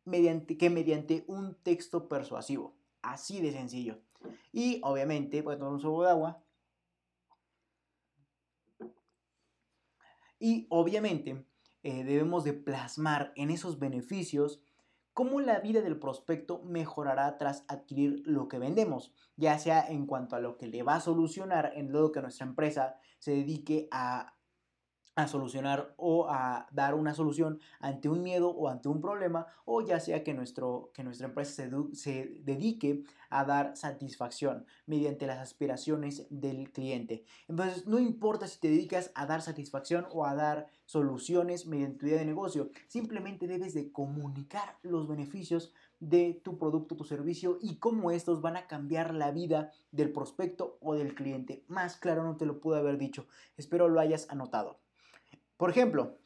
que mediante un texto persuasivo. Así de sencillo. Y obviamente, voy a tomar un sorbo de agua. Y obviamente eh, debemos de plasmar en esos beneficios cómo la vida del prospecto mejorará tras adquirir lo que vendemos, ya sea en cuanto a lo que le va a solucionar en lo que nuestra empresa se dedique a a solucionar o a dar una solución ante un miedo o ante un problema o ya sea que, nuestro, que nuestra empresa se, dedique a dar satisfacción mediante las aspiraciones del cliente. Entonces no importa si te dedicas a dar satisfacción o a dar soluciones mediante tu idea de negocio, simplemente debes de comunicar los beneficios de tu producto, tu servicio y cómo estos van a cambiar la vida del prospecto o del cliente. Más claro no te lo pude haber dicho. Espero lo hayas anotado. Por ejemplo,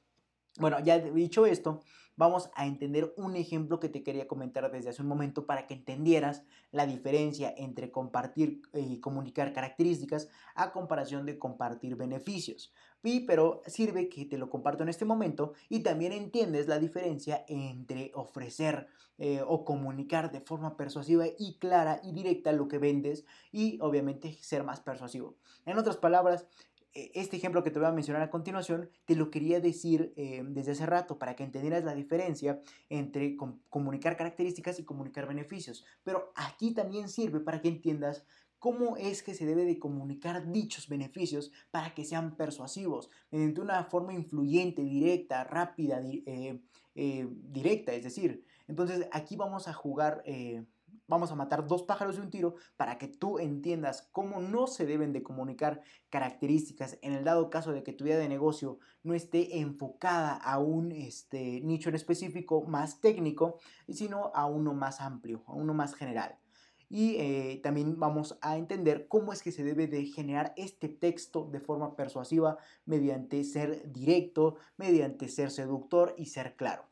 bueno, ya dicho esto, vamos a entender un ejemplo que te quería comentar desde hace un momento para que entendieras la diferencia entre compartir y comunicar características a comparación de compartir beneficios. Y, pero sirve que te lo comparto en este momento y también entiendes la diferencia entre ofrecer eh, o comunicar de forma persuasiva y clara y directa lo que vendes y obviamente ser más persuasivo. En otras palabras, este ejemplo que te voy a mencionar a continuación, te lo quería decir eh, desde hace rato para que entendieras la diferencia entre comunicar características y comunicar beneficios. Pero aquí también sirve para que entiendas cómo es que se debe de comunicar dichos beneficios para que sean persuasivos, mediante una forma influyente, directa, rápida, eh, eh, directa, es decir. Entonces aquí vamos a jugar vamos a matar dos pájaros de un tiro para que tú entiendas cómo no se deben de comunicar características en el dado caso de que tu idea de negocio no esté enfocada a un este, nicho en específico más técnico, sino a uno más amplio, a uno más general. Y eh, también vamos a entender cómo es que se debe de generar este texto de forma persuasiva mediante ser directo, mediante ser seductor y ser claro.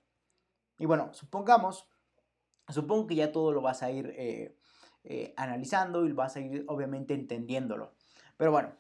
Y bueno, supongamos Supongo que ya todo lo vas a ir eh, eh, analizando y vas a ir obviamente entendiéndolo. Pero bueno,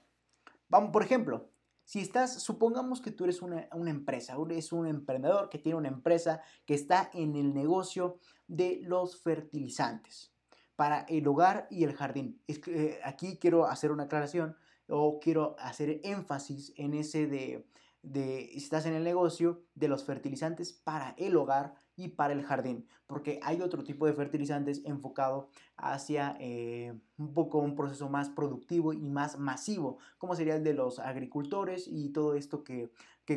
vamos, por ejemplo, si estás, supongamos que tú eres una, empresa, eres un emprendedor que tiene una empresa que está en el negocio de los fertilizantes para el hogar y el jardín. Es que, eh, aquí quiero hacer una aclaración o quiero hacer énfasis en ese de, de, estás en el negocio de los fertilizantes para el hogar y para el jardín, porque hay otro tipo de fertilizantes enfocado hacia eh, un poco un proceso más productivo y más masivo, como sería el de los agricultores y todo esto que,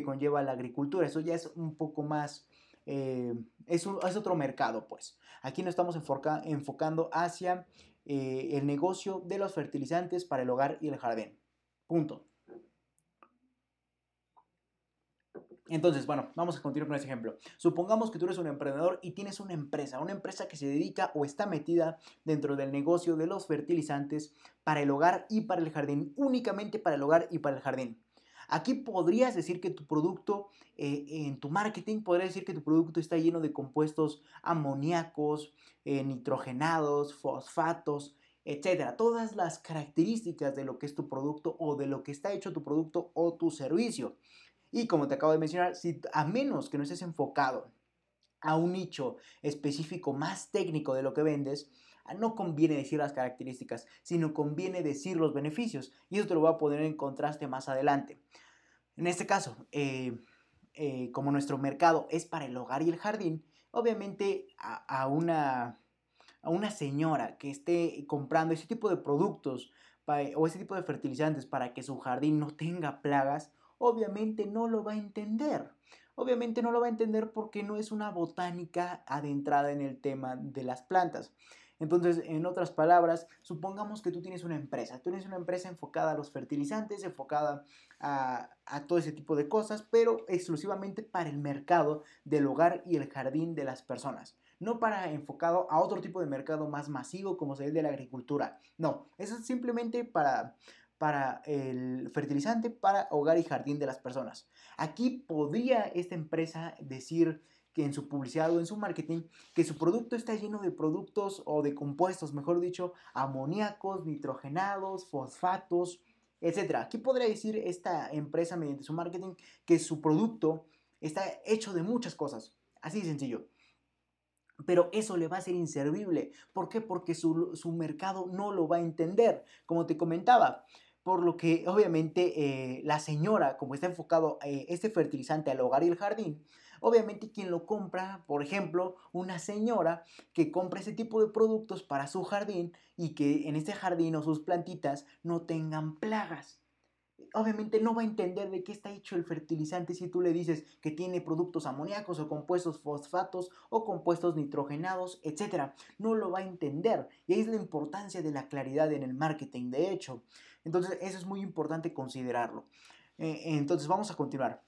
conlleva la agricultura. Eso ya es un poco más, eh, es, otro mercado, pues. Aquí nos estamos enfocando hacia eh, el negocio de los fertilizantes para el hogar y el jardín. Punto. Entonces, bueno, vamos a continuar con este ejemplo. Supongamos que tú eres un emprendedor y tienes una empresa, una empresa que se dedica o está metida dentro del negocio de los fertilizantes para el hogar y para el jardín, únicamente para el hogar y para el jardín. Aquí podrías decir que tu producto, eh, en tu marketing, podrías decir que tu producto está lleno de compuestos amoníacos, eh, nitrogenados, fosfatos, etcétera. Todas las características de lo que es tu producto o de lo que está hecho tu producto o tu servicio. Y como te acabo de mencionar, si, a menos que no estés enfocado a un nicho específico más técnico de lo que vendes, ah, no conviene decir las características, sino conviene decir los beneficios. Y eso te lo voy a poner en contraste más adelante. En este caso, eh, eh, como nuestro mercado es para el hogar y el jardín, obviamente a, una, a una señora que esté comprando ese tipo de productos o ese tipo de fertilizantes para que su jardín no tenga plagas, obviamente no lo va a entender. Obviamente no lo va a entender porque no es una botánica adentrada en el tema de las plantas. Entonces, en otras palabras, supongamos que tú tienes una empresa, tú tienes una empresa enfocada a los fertilizantes, enfocada a, todo ese tipo de cosas, pero exclusivamente para el mercado del hogar y el jardín de las personas. No para enfocado a otro tipo de mercado más masivo como es el de la agricultura. No, eso es simplemente para, para el fertilizante para hogar y jardín de las personas. Aquí podría esta empresa decir que en su publicidad o en su marketing que su producto está lleno de productos o de compuestos, mejor dicho, amoníacos, nitrogenados, fosfatos, etc. Aquí podría decir esta empresa mediante su marketing que su producto está hecho de muchas cosas. Así de sencillo. Pero eso le va a ser inservible. ¿Por qué? Porque su, su mercado no lo va a entender. Como te comentaba, por lo que obviamente eh, la señora, como está enfocado eh, este fertilizante al hogar y el jardín, obviamente quien lo compra, por ejemplo, una señora que compra ese tipo de productos para su jardín y que en este jardín o sus plantitas no tengan plagas obviamente no va a entender de qué está hecho el fertilizante si tú le dices que tiene productos amoníacos o compuestos fosfatos o compuestos nitrogenados, etc. No lo va a entender. Y ahí es la importancia de la claridad en el marketing, de hecho. Entonces, eso es muy importante considerarlo. Eh, entonces, vamos a continuar.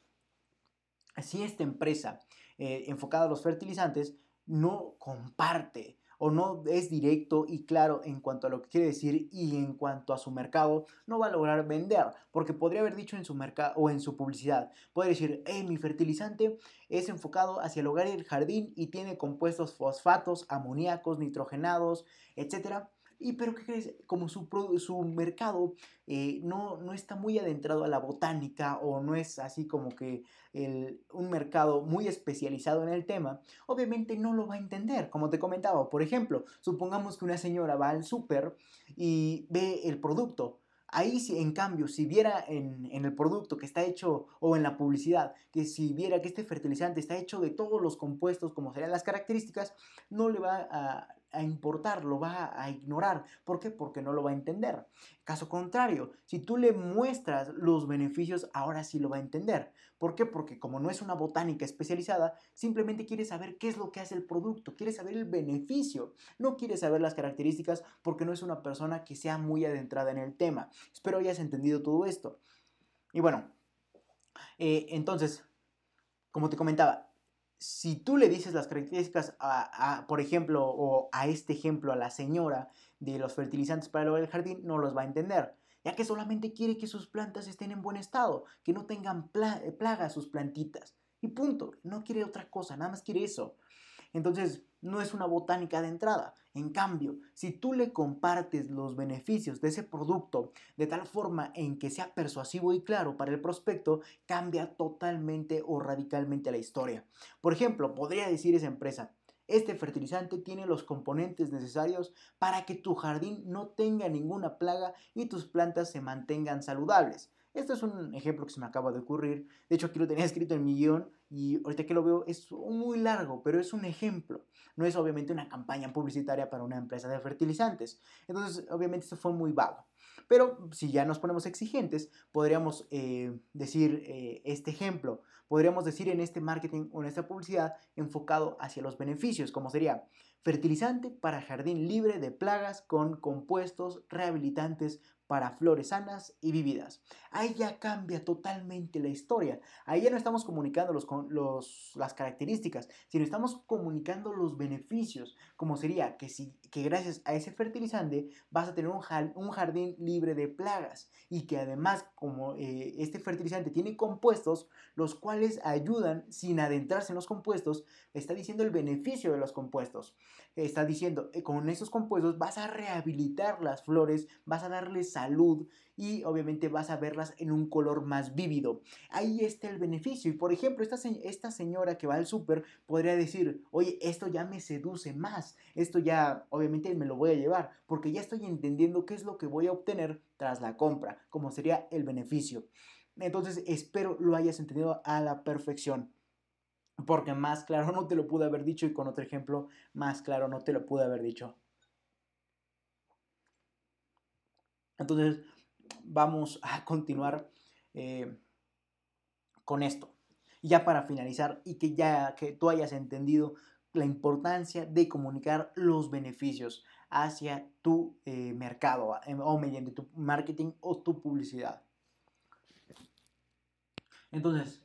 Si esta empresa eh, enfocada a los fertilizantes no comparte o no es directo y claro en cuanto a lo que quiere decir y en cuanto a su mercado, no va a lograr vender, porque podría haber dicho en su mercado o en su publicidad, puede decir, hey, mi fertilizante es enfocado hacia el hogar y el jardín y tiene compuestos fosfatos, amoníacos, nitrogenados, etcétera y pero ¿qué crees? Como su, su mercado eh, no, no está muy adentrado a la botánica o no es así como que el, un mercado muy especializado en el tema, obviamente no lo va a entender. Como te comentaba, por ejemplo, supongamos que una señora va al súper y ve el producto. Ahí, en cambio, si viera en, en, el producto que está hecho o en la publicidad, que si viera que este fertilizante está hecho de todos los compuestos, como serían las características, no le va a, a importar, lo va a ignorar. ¿Por qué? Porque no lo va a entender. Caso contrario, si tú le muestras los beneficios, ahora sí lo va a entender. ¿Por qué? Porque como no es una botánica especializada, simplemente quiere saber qué es lo que hace el producto, quiere saber el beneficio, no quiere saber las características porque no es una persona que sea muy adentrada en el tema. Espero hayas entendido todo esto. Y bueno, eh, entonces, como te comentaba, si tú le dices las características, a, por ejemplo, o a este ejemplo, a la señora de los fertilizantes para el jardín, no los va a entender, ya que solamente quiere que sus plantas estén en buen estado, que no tengan plagas sus plantitas. Y punto, no quiere otra cosa, nada más quiere eso. Entonces, no es una botánica de entrada. En cambio, si tú le compartes los beneficios de ese producto de tal forma en que sea persuasivo y claro para el prospecto, cambia totalmente o radicalmente la historia. Por ejemplo, podría decir esa empresa, este fertilizante tiene los componentes necesarios para que tu jardín no tenga ninguna plaga y tus plantas se mantengan saludables. Este es un ejemplo que se me acaba de ocurrir. De hecho, aquí lo tenía escrito en mi guion y ahorita que lo veo es muy largo, pero es un ejemplo. No es obviamente una campaña publicitaria para una empresa de fertilizantes. Entonces, obviamente esto fue muy vago. Pero si ya nos ponemos exigentes, podríamos eh, decir eh, este ejemplo. Podríamos decir en este marketing o en esta publicidad enfocado hacia los beneficios, como sería fertilizante para jardín libre de plagas con compuestos rehabilitantes para flores sanas y vividas. Ahí ya cambia totalmente la historia. Ahí ya no estamos comunicando los, las características, sino estamos comunicando los beneficios, como sería que, si, que gracias a ese fertilizante vas a tener un, un jardín libre de plagas y que además como eh, este fertilizante tiene compuestos, los cuales ayudan sin adentrarse en los compuestos, está diciendo el beneficio de los compuestos. Está diciendo, eh, con esos compuestos vas a rehabilitar las flores, vas a darles salud y obviamente vas a verlas en un color más vívido. Ahí está el beneficio. Y por ejemplo, esta, esta señora que va al súper podría decir, oye, esto ya me seduce más, esto ya obviamente me lo voy a llevar, porque ya estoy entendiendo qué es lo que voy a obtener tras la compra, como sería el beneficio. Entonces espero lo hayas entendido a la perfección. Porque más claro no te lo pude haber dicho y con otro ejemplo más claro no te lo pude haber dicho. Entonces, vamos a continuar eh, con esto. Ya para finalizar y que ya que tú hayas entendido la importancia de comunicar los beneficios hacia tu eh, mercado em, o mediante tu marketing o tu publicidad. Entonces,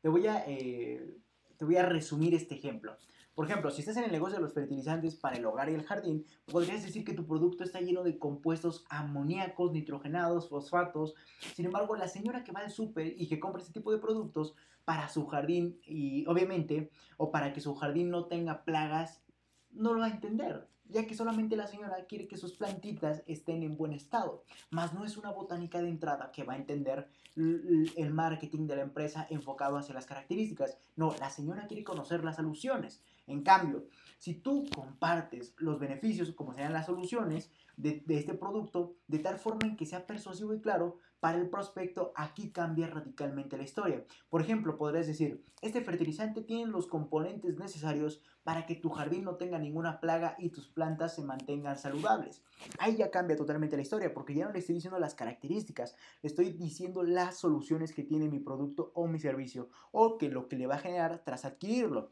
te, voy a, eh, te voy a resumir este ejemplo. Por ejemplo, si estás en el negocio de los fertilizantes para el hogar y el jardín, podrías decir que tu producto está lleno de compuestos amoníacos, nitrogenados, fosfatos. Sin embargo, la señora que va al súper y que compra este tipo de productos para su jardín y obviamente, o para que su jardín no tenga plagas, no lo va a entender ya que solamente la señora quiere que sus plantitas estén en buen estado, más no es una botánica de entrada que va a entender el marketing de la empresa enfocado hacia las características. No, la señora quiere conocer las soluciones. En cambio, si tú compartes los beneficios, como sean las soluciones de, este producto, de tal forma en que sea persuasivo y claro, para el prospecto aquí cambia radicalmente la historia. Por ejemplo, podrías decir, este fertilizante tiene los componentes necesarios para que tu jardín no tenga ninguna plaga y tus plantas se mantengan saludables. Ahí ya cambia totalmente la historia, porque ya no le estoy diciendo las características, le estoy diciendo las soluciones que tiene mi producto o mi servicio, o que lo que le va a generar tras adquirirlo.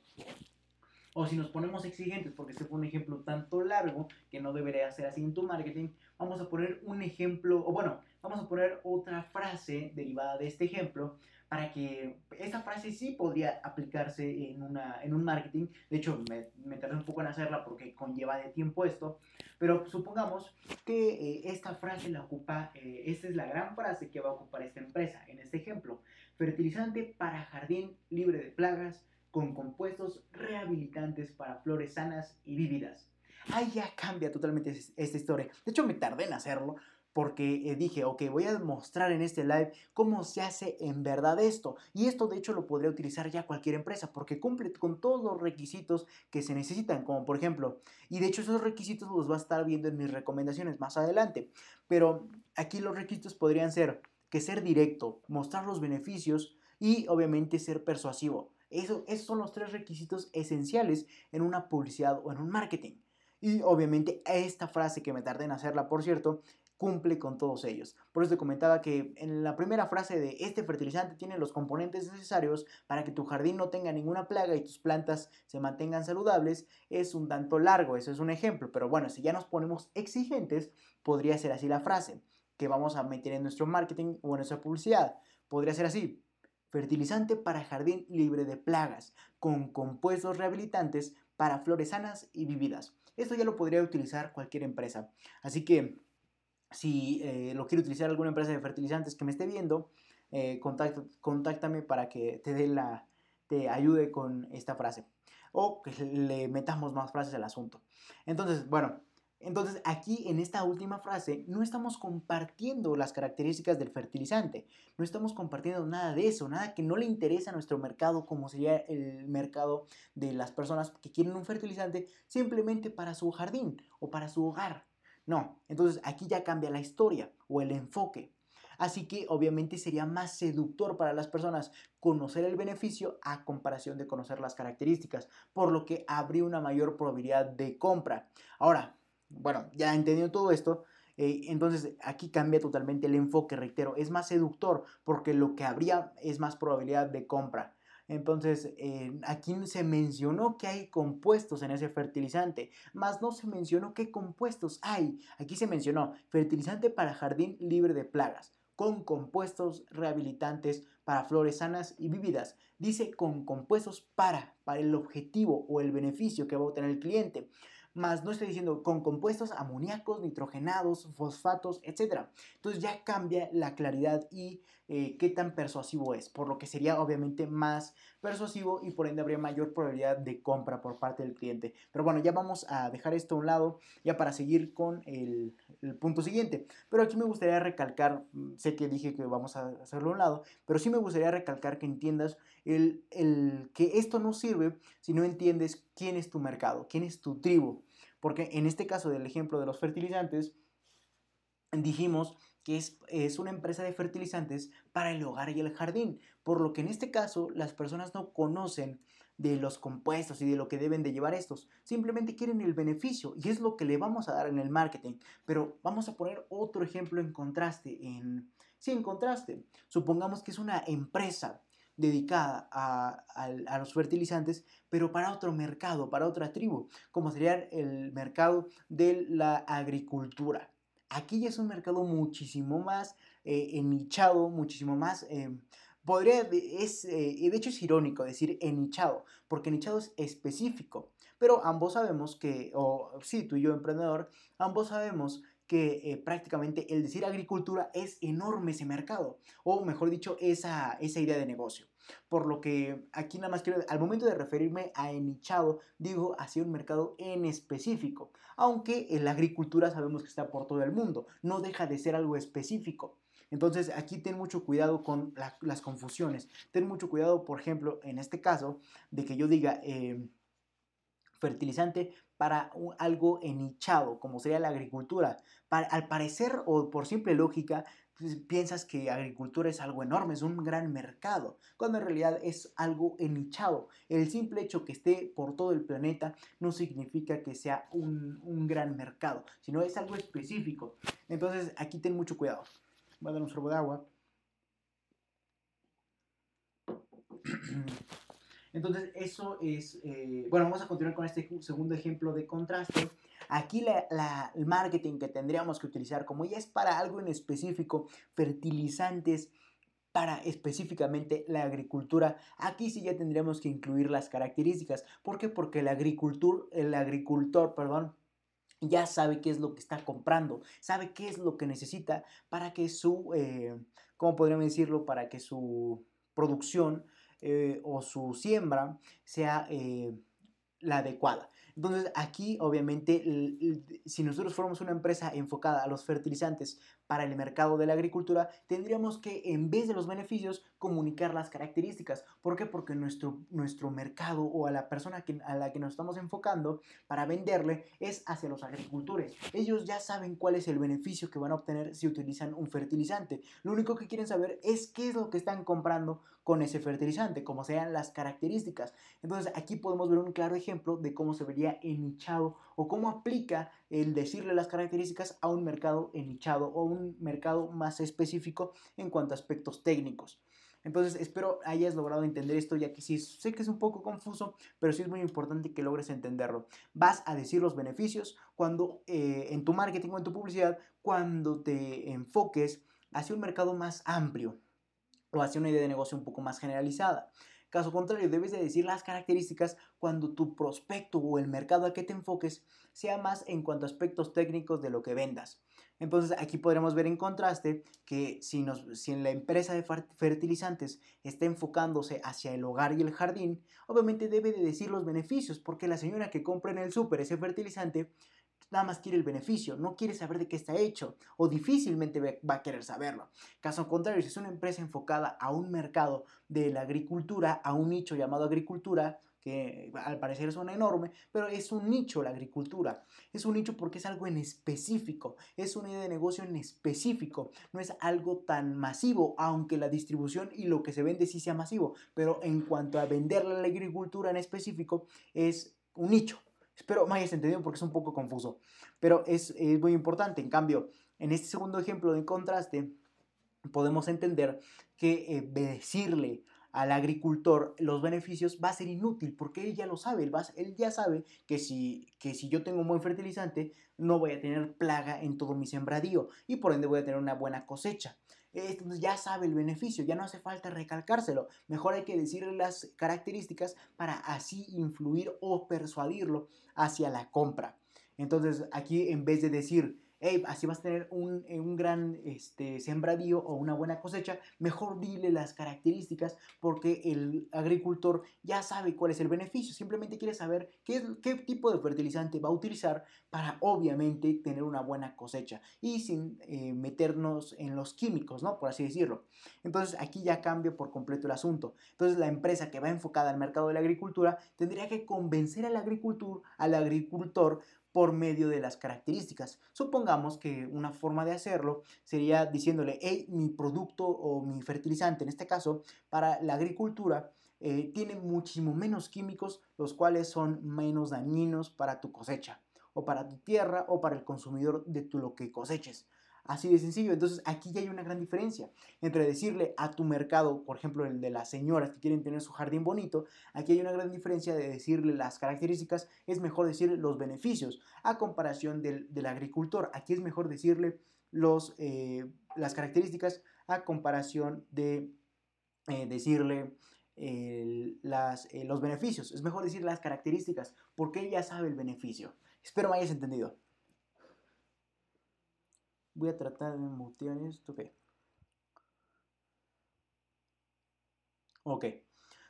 O si nos ponemos exigentes, porque este fue un ejemplo tanto largo que no debería ser así en tu marketing, vamos a poner un ejemplo, o bueno, vamos a poner otra frase derivada de este ejemplo para que esta frase sí podría aplicarse en, una, en un marketing. De hecho, me, me tardé un poco en hacerla porque conlleva de tiempo esto. Pero supongamos que eh, esta frase la ocupa, eh, esta es la gran frase que va a ocupar esta empresa en este ejemplo. Fertilizante para jardín libre de plagas con compuestos rehabilitantes para flores sanas y vívidas. Ahí ya cambia totalmente esta historia. De hecho, me tardé en hacerlo porque eh, dije, ok, voy a mostrar en este live cómo se hace en verdad esto. Y esto de hecho lo podría utilizar ya cualquier empresa porque cumple con todos los requisitos que se necesitan, como por ejemplo, y de hecho esos requisitos los va a estar viendo en mis recomendaciones más adelante. Pero aquí los requisitos podrían ser que ser directo, mostrar los beneficios y obviamente ser persuasivo. Eso, esos son los tres requisitos esenciales en una publicidad o en un marketing. Y obviamente esta frase que me tardé en hacerla, por cierto, cumple con todos ellos. Por eso te comentaba que en la primera frase de este fertilizante tiene los componentes necesarios para que tu jardín no tenga ninguna plaga y tus plantas se mantengan saludables, es un tanto largo, eso es un ejemplo, pero bueno, si ya nos ponemos exigentes, podría ser así la frase que vamos a meter en nuestro marketing o en nuestra publicidad. Podría ser así, fertilizante para jardín libre de plagas, con compuestos rehabilitantes para flores sanas y vividas. Esto ya lo podría utilizar cualquier empresa. Así que si eh, lo quiere utilizar alguna empresa de fertilizantes que me esté viendo, eh, contáctame para que te dé la, te ayude con esta frase o que le metamos más frases al asunto. Entonces, bueno, entonces aquí en esta última frase no estamos compartiendo las características del fertilizante, no estamos compartiendo nada de eso, nada que no le interesa a nuestro mercado como sería el mercado de las personas que quieren un fertilizante simplemente para su jardín o para su hogar. No, entonces aquí ya cambia la historia o el enfoque. Así que obviamente sería más seductor para las personas conocer el beneficio a comparación de conocer las características, por lo que habría una mayor probabilidad de compra. Ahora, bueno, ya entendiendo todo esto, eh, entonces aquí cambia totalmente el enfoque, reitero, es más seductor porque lo que habría es más probabilidad de compra. Entonces, eh, aquí se mencionó que hay compuestos en ese fertilizante, más no se mencionó qué compuestos hay. Aquí se mencionó fertilizante para jardín libre de plagas, con compuestos rehabilitantes para flores sanas y vívidas. Dice con compuestos para, para el objetivo o el beneficio que va a obtener el cliente más no estoy diciendo con compuestos amoníacos, nitrogenados, fosfatos, etc. Entonces ya cambia la claridad y eh, qué tan persuasivo es, por lo que sería obviamente más persuasivo y por ende habría mayor probabilidad de compra por parte del cliente. Pero bueno, ya vamos a dejar esto a un lado ya para seguir con el, punto siguiente. Pero aquí me gustaría recalcar, mm, sé que dije que vamos a hacerlo a un lado, pero sí me gustaría recalcar que entiendas el, el que esto no sirve si no entiendes quién es tu mercado, quién es tu tribu. Porque en este caso del ejemplo de los fertilizantes, dijimos que es, es, una empresa de fertilizantes para el hogar y el jardín, por lo que en este caso las personas no conocen de los compuestos y de lo que deben de llevar estos, simplemente quieren el beneficio y es lo que le vamos a dar en el marketing, pero vamos a poner otro ejemplo en contraste, en, sí, en contraste, supongamos que es una empresa dedicada a, los fertilizantes, pero para otro mercado, para otra tribu, como sería el mercado de la agricultura. Aquí ya es un mercado muchísimo más eh, nichado, muchísimo más... Eh, podría, es, de hecho es irónico decir enichado, porque nichado es específico, pero ambos sabemos que, o sí, tú y yo emprendedor, ambos sabemos que eh, prácticamente el decir agricultura es enorme ese mercado, o mejor dicho, esa, esa idea de negocio. Por lo que aquí nada más quiero, al momento de referirme a enichado, digo hacia un mercado en específico, aunque en la agricultura sabemos que está por todo el mundo, no deja de ser algo específico. Entonces aquí ten mucho cuidado con las confusiones, ten mucho cuidado, por ejemplo, en este caso, de que yo diga... Eh, fertilizante para algo enichado, como sería la agricultura. al parecer, o por simple lógica, pues, piensas que agricultura es algo enorme, es un gran mercado, cuando en realidad es algo enichado. El simple hecho que esté por todo el planeta no significa que sea un, un gran mercado, sino es algo específico. Entonces aquí ten mucho cuidado. Voy a dar un sorbo de agua. *clears throat* Entonces, eso es, eh, bueno, vamos a continuar con este segundo ejemplo de contraste. Aquí la, el marketing que tendríamos que utilizar, como ya es para algo en específico, fertilizantes, para específicamente la agricultura. Aquí sí ya tendríamos que incluir las características. ¿Por qué? Porque el agricultor, el agricultor, perdón, ya sabe qué es lo que está comprando, sabe qué es lo que necesita para que su, eh, ¿cómo podríamos decirlo? Para que su producción eh, o su siembra sea eh, la adecuada. Entonces aquí obviamente si nosotros fuéramos una empresa enfocada a los fertilizantes para el mercado de la agricultura, tendríamos que en vez de los beneficios comunicar las características. ¿Por qué? Porque nuestro, nuestro mercado o a la persona a la que nos estamos enfocando para venderle es hacia los agricultores. Ellos ya saben cuál es el beneficio que van a obtener si utilizan un fertilizante. Lo único que quieren saber es qué es lo que están comprando con ese fertilizante, como sean las características. Entonces aquí podemos ver un claro ejemplo de cómo se vería enichado o cómo aplica el decirle las características a un mercado enichado o un mercado más específico en cuanto a aspectos técnicos. Entonces espero hayas logrado entender esto, ya que sí, sé que es un poco confuso, pero sí es muy importante que logres entenderlo. Vas a decir los beneficios cuando eh, en tu marketing o en tu publicidad, cuando te enfoques hacia un mercado más amplio o hacia una idea de negocio un poco más generalizada. Caso contrario, debes de decir las características cuando tu prospecto o el mercado al que te enfoques sea más en cuanto a aspectos técnicos de lo que vendas. Entonces aquí podremos ver en contraste que si, nos, si en la empresa de fertilizantes está enfocándose hacia el hogar y el jardín, obviamente debe de decir los beneficios, porque la señora que compra en el súper ese fertilizante nada más quiere el beneficio, no quiere saber de qué está hecho o difícilmente va a querer saberlo. Caso contrario, si es una empresa enfocada a un mercado de la agricultura, a un nicho llamado agricultura, que al parecer suena enorme, pero es un nicho la agricultura. Es un nicho porque es algo en específico, es una idea de negocio en específico, no es algo tan masivo, aunque la distribución y lo que se vende sí sea masivo, pero en cuanto a vender la agricultura en específico, es un nicho. Espero me hayas entendido porque es un poco confuso, pero es, muy importante. En cambio, en este segundo ejemplo de contraste, podemos entender que eh, decirle al agricultor los beneficios va a ser inútil porque él ya lo sabe, él, él ya sabe que si, que si yo tengo un buen fertilizante no voy a tener plaga en todo mi sembradío y por ende voy a tener una buena cosecha. Entonces ya sabe el beneficio, ya no hace falta recalcárselo. Mejor hay que decirle las características para así influir o persuadirlo hacia la compra. Entonces aquí en vez de decir así vas a tener un, eh, un, gran este, sembradío o una buena cosecha, mejor dile las características porque el agricultor ya sabe cuál es el beneficio, simplemente quiere saber qué, qué tipo de fertilizante va a utilizar para obviamente tener una buena cosecha y sin eh, meternos en los químicos, ¿no? Por así decirlo. Entonces aquí ya cambia por completo el asunto. Entonces la empresa que va enfocada al mercado de la agricultura tendría que convencer al agricultor, al agricultor por medio de las características. Supongamos que una forma de hacerlo sería diciéndole, hey, mi producto o mi fertilizante, en este caso, para la agricultura, eh, tiene muchísimo menos químicos, los cuales son menos dañinos para tu cosecha, o para tu tierra, o para el consumidor de tu, lo que coseches. Así de sencillo. Entonces aquí ya hay una gran diferencia entre decirle a tu mercado, por ejemplo, el de las señoras que quieren tener su jardín bonito, aquí hay una gran diferencia de decirle las características, es mejor decirle los beneficios a comparación del, agricultor. Aquí es mejor decirle los, eh, las características a comparación de eh, decirle las, eh, los beneficios. Es mejor decir las características porque ella sabe el beneficio. Espero me hayas entendido. Voy a tratar de mutear esto. Ok. Ok.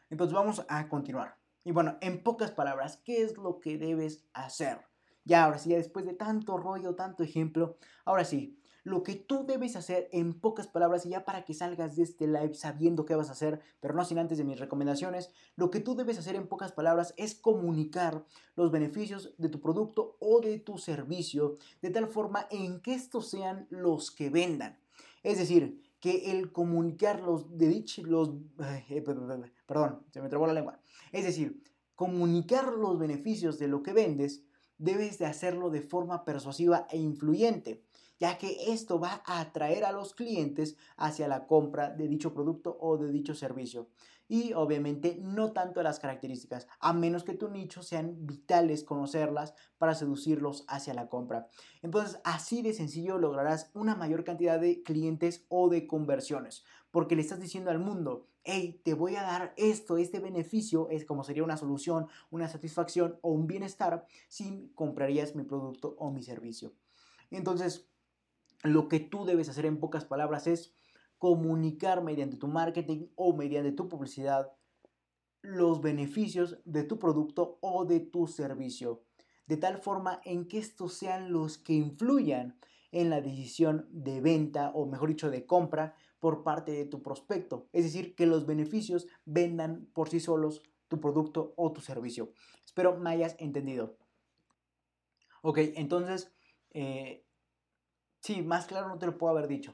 Entonces vamos a continuar. Y bueno, en pocas palabras, ¿qué es lo que debes hacer? Ya, ahora sí, ya después de tanto rollo, tanto ejemplo, ahora sí, lo que tú debes hacer en pocas palabras y ya para que salgas de este live sabiendo qué vas a hacer, pero no sin antes de mis recomendaciones, lo que tú debes hacer en pocas palabras es comunicar los beneficios de tu producto o de tu servicio de tal forma en que estos sean los que vendan. Es decir, que el comunicar los de los eh, perdón, se me la lengua. Es decir, comunicar los beneficios de lo que vendes debes de hacerlo de forma persuasiva e influyente ya que esto va a atraer a los clientes hacia la compra de dicho producto o de dicho servicio. Y obviamente no tanto las características, a menos que tu nicho sean vitales conocerlas para seducirlos hacia la compra. Entonces, así de sencillo lograrás una mayor cantidad de clientes o de conversiones, porque le estás diciendo al mundo, hey, te voy a dar esto, este beneficio, es como sería una solución, una satisfacción o un bienestar si comprarías mi producto o mi servicio. Entonces, lo que tú debes hacer en pocas palabras es comunicar mediante tu marketing o mediante tu publicidad los beneficios de tu producto o de tu servicio, de tal forma en que estos sean los que influyan en la decisión de venta o mejor dicho de compra por parte de tu prospecto. Es decir, que los beneficios vendan por sí solos tu producto o tu servicio. Espero me hayas entendido. Ok, entonces eh, Sí, más claro no te lo puedo haber dicho.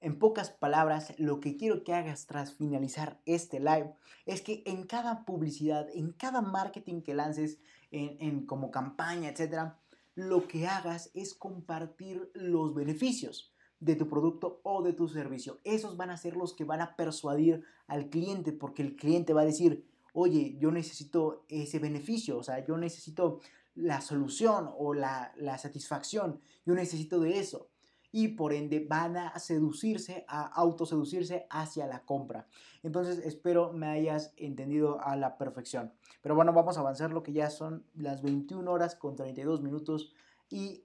En pocas palabras, lo que quiero que hagas tras finalizar este live es que en cada publicidad, en cada marketing que lances, en, como campaña, etc., lo que hagas es compartir los beneficios de tu producto o de tu servicio. Esos van a ser los que van a persuadir al cliente porque el cliente va a decir, oye, yo necesito ese beneficio, o sea, yo necesito la solución o la, satisfacción. Yo necesito de eso. Y por ende van a seducirse, a autoseducirse hacia la compra. Entonces espero me hayas entendido a la perfección. Pero bueno, vamos a avanzar lo que ya son las 21 horas con 32 minutos y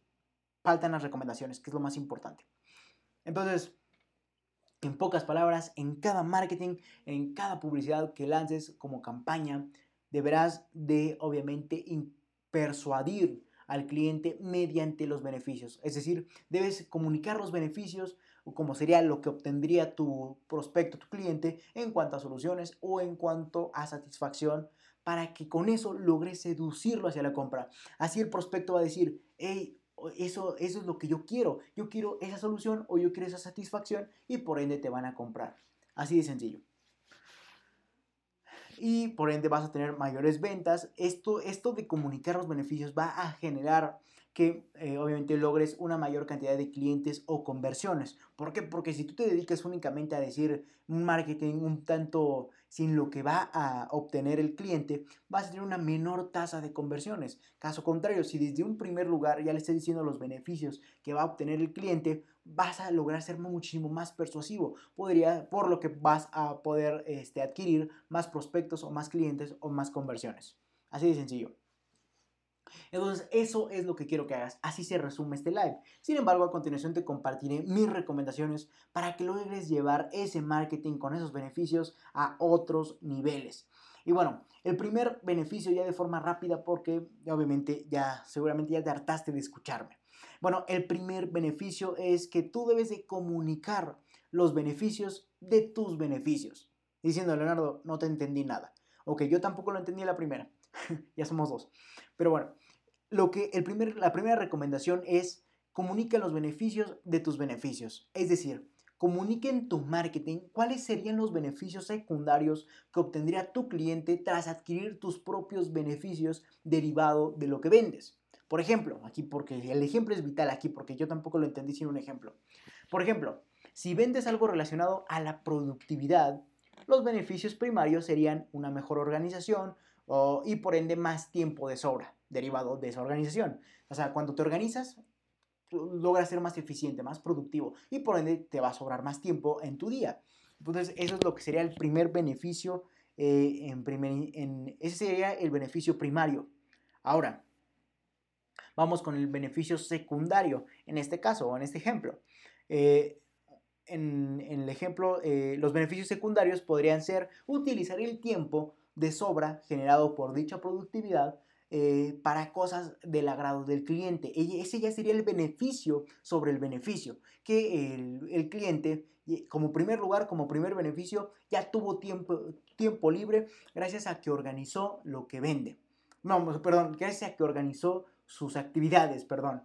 faltan las recomendaciones, que es lo más importante. Entonces, en pocas palabras, en cada marketing, en cada publicidad que lances como campaña, deberás de obviamente persuadir al cliente mediante los beneficios. Es decir, debes comunicar los beneficios o como sería lo que obtendría tu prospecto, tu cliente, en cuanto a soluciones o en cuanto a satisfacción, para que con eso logres seducirlo hacia la compra. Así el prospecto va a decir, hey, eso, eso es lo que yo quiero. Yo quiero esa solución o yo quiero esa satisfacción y por ende te van a comprar. Así de sencillo y por ende vas a tener mayores ventas. Esto, esto de comunicar los beneficios va a generar que eh, obviamente logres una mayor cantidad de clientes o conversiones. ¿Por qué? Porque si tú te dedicas únicamente a decir un marketing un tanto sin lo que va a obtener el cliente, vas a tener una menor tasa de conversiones. Caso contrario, si desde un primer lugar ya le estás diciendo los beneficios que va a obtener el cliente, vas a lograr ser muchísimo más persuasivo, podría, por lo que vas a poder este, adquirir más prospectos o más clientes o más conversiones. Así de sencillo. Entonces, eso es lo que quiero que hagas. Así se resume este live. Sin embargo, a continuación te compartiré mis recomendaciones para que logres llevar ese marketing con esos beneficios a otros niveles. Y bueno, el primer beneficio ya de forma rápida porque obviamente ya seguramente ya te hartaste de escucharme. Bueno, el primer beneficio es que tú debes de comunicar los beneficios de tus beneficios. Diciendo, Leonardo, no te entendí nada. Ok, yo tampoco lo entendí la primera. *laughs* ya somos dos. Pero bueno, lo que el primer, la primera recomendación es comunica los beneficios de tus beneficios. Es decir, comunica en tu marketing cuáles serían los beneficios secundarios que obtendría tu cliente tras adquirir tus propios beneficios derivado de lo que vendes. Por ejemplo, aquí porque el ejemplo es vital aquí porque yo tampoco lo entendí sin un ejemplo. Por ejemplo, si vendes algo relacionado a la productividad, los beneficios primarios serían una mejor organización y por ende más tiempo de sobra derivado de esa organización. O sea, cuando te organizas, logras ser más eficiente, más productivo y por ende te va a sobrar más tiempo en tu día. Entonces, eso es lo que sería el primer beneficio. Eh, en en, ese sería el beneficio primario. Ahora, Vamos con el beneficio secundario, en este caso o en este ejemplo. Eh, en, el ejemplo, eh, los beneficios secundarios podrían ser utilizar el tiempo de sobra generado por dicha productividad eh, para cosas del agrado del cliente. Ese ya sería el beneficio sobre el beneficio, que el, cliente, como primer lugar, como primer beneficio, ya tuvo tiempo, tiempo libre gracias a que organizó lo que vende. No, perdón, gracias a que organizó sus actividades, perdón.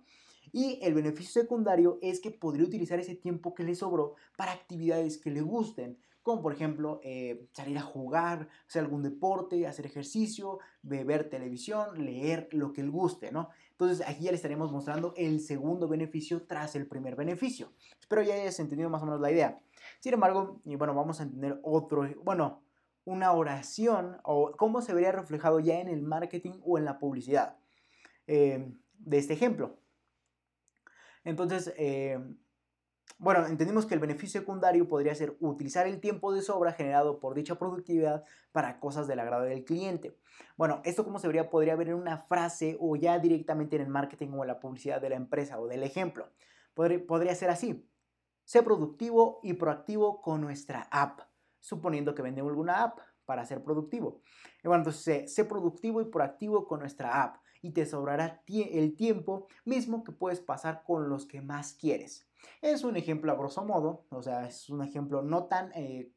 Y el beneficio secundario es que podría utilizar ese tiempo que le sobró para actividades que le gusten, como por ejemplo eh, salir a jugar, hacer algún deporte, hacer ejercicio, ver televisión, leer lo que le guste, ¿no? Entonces aquí ya le estaremos mostrando el segundo beneficio tras el primer beneficio. Espero ya hayas entendido más o menos la idea. Sin embargo, y bueno, vamos a entender otro, bueno, una oración o cómo se vería reflejado ya en el marketing o en la publicidad. Eh, de este ejemplo. Entonces, eh, bueno, entendimos que el beneficio secundario podría ser utilizar el tiempo de sobra generado por dicha productividad para cosas del agrado del cliente. Bueno, esto como se vería podría ver en una frase o ya directamente en el marketing o en la publicidad de la empresa o del ejemplo. Podría, ser así. Sé productivo y proactivo con nuestra app, suponiendo que vendemos alguna app para ser productivo. bueno, entonces sé productivo y proactivo con nuestra app y te sobrará el tiempo mismo que puedes pasar con los que más quieres. Es un ejemplo a grosso modo, o sea, es un ejemplo no tan eh,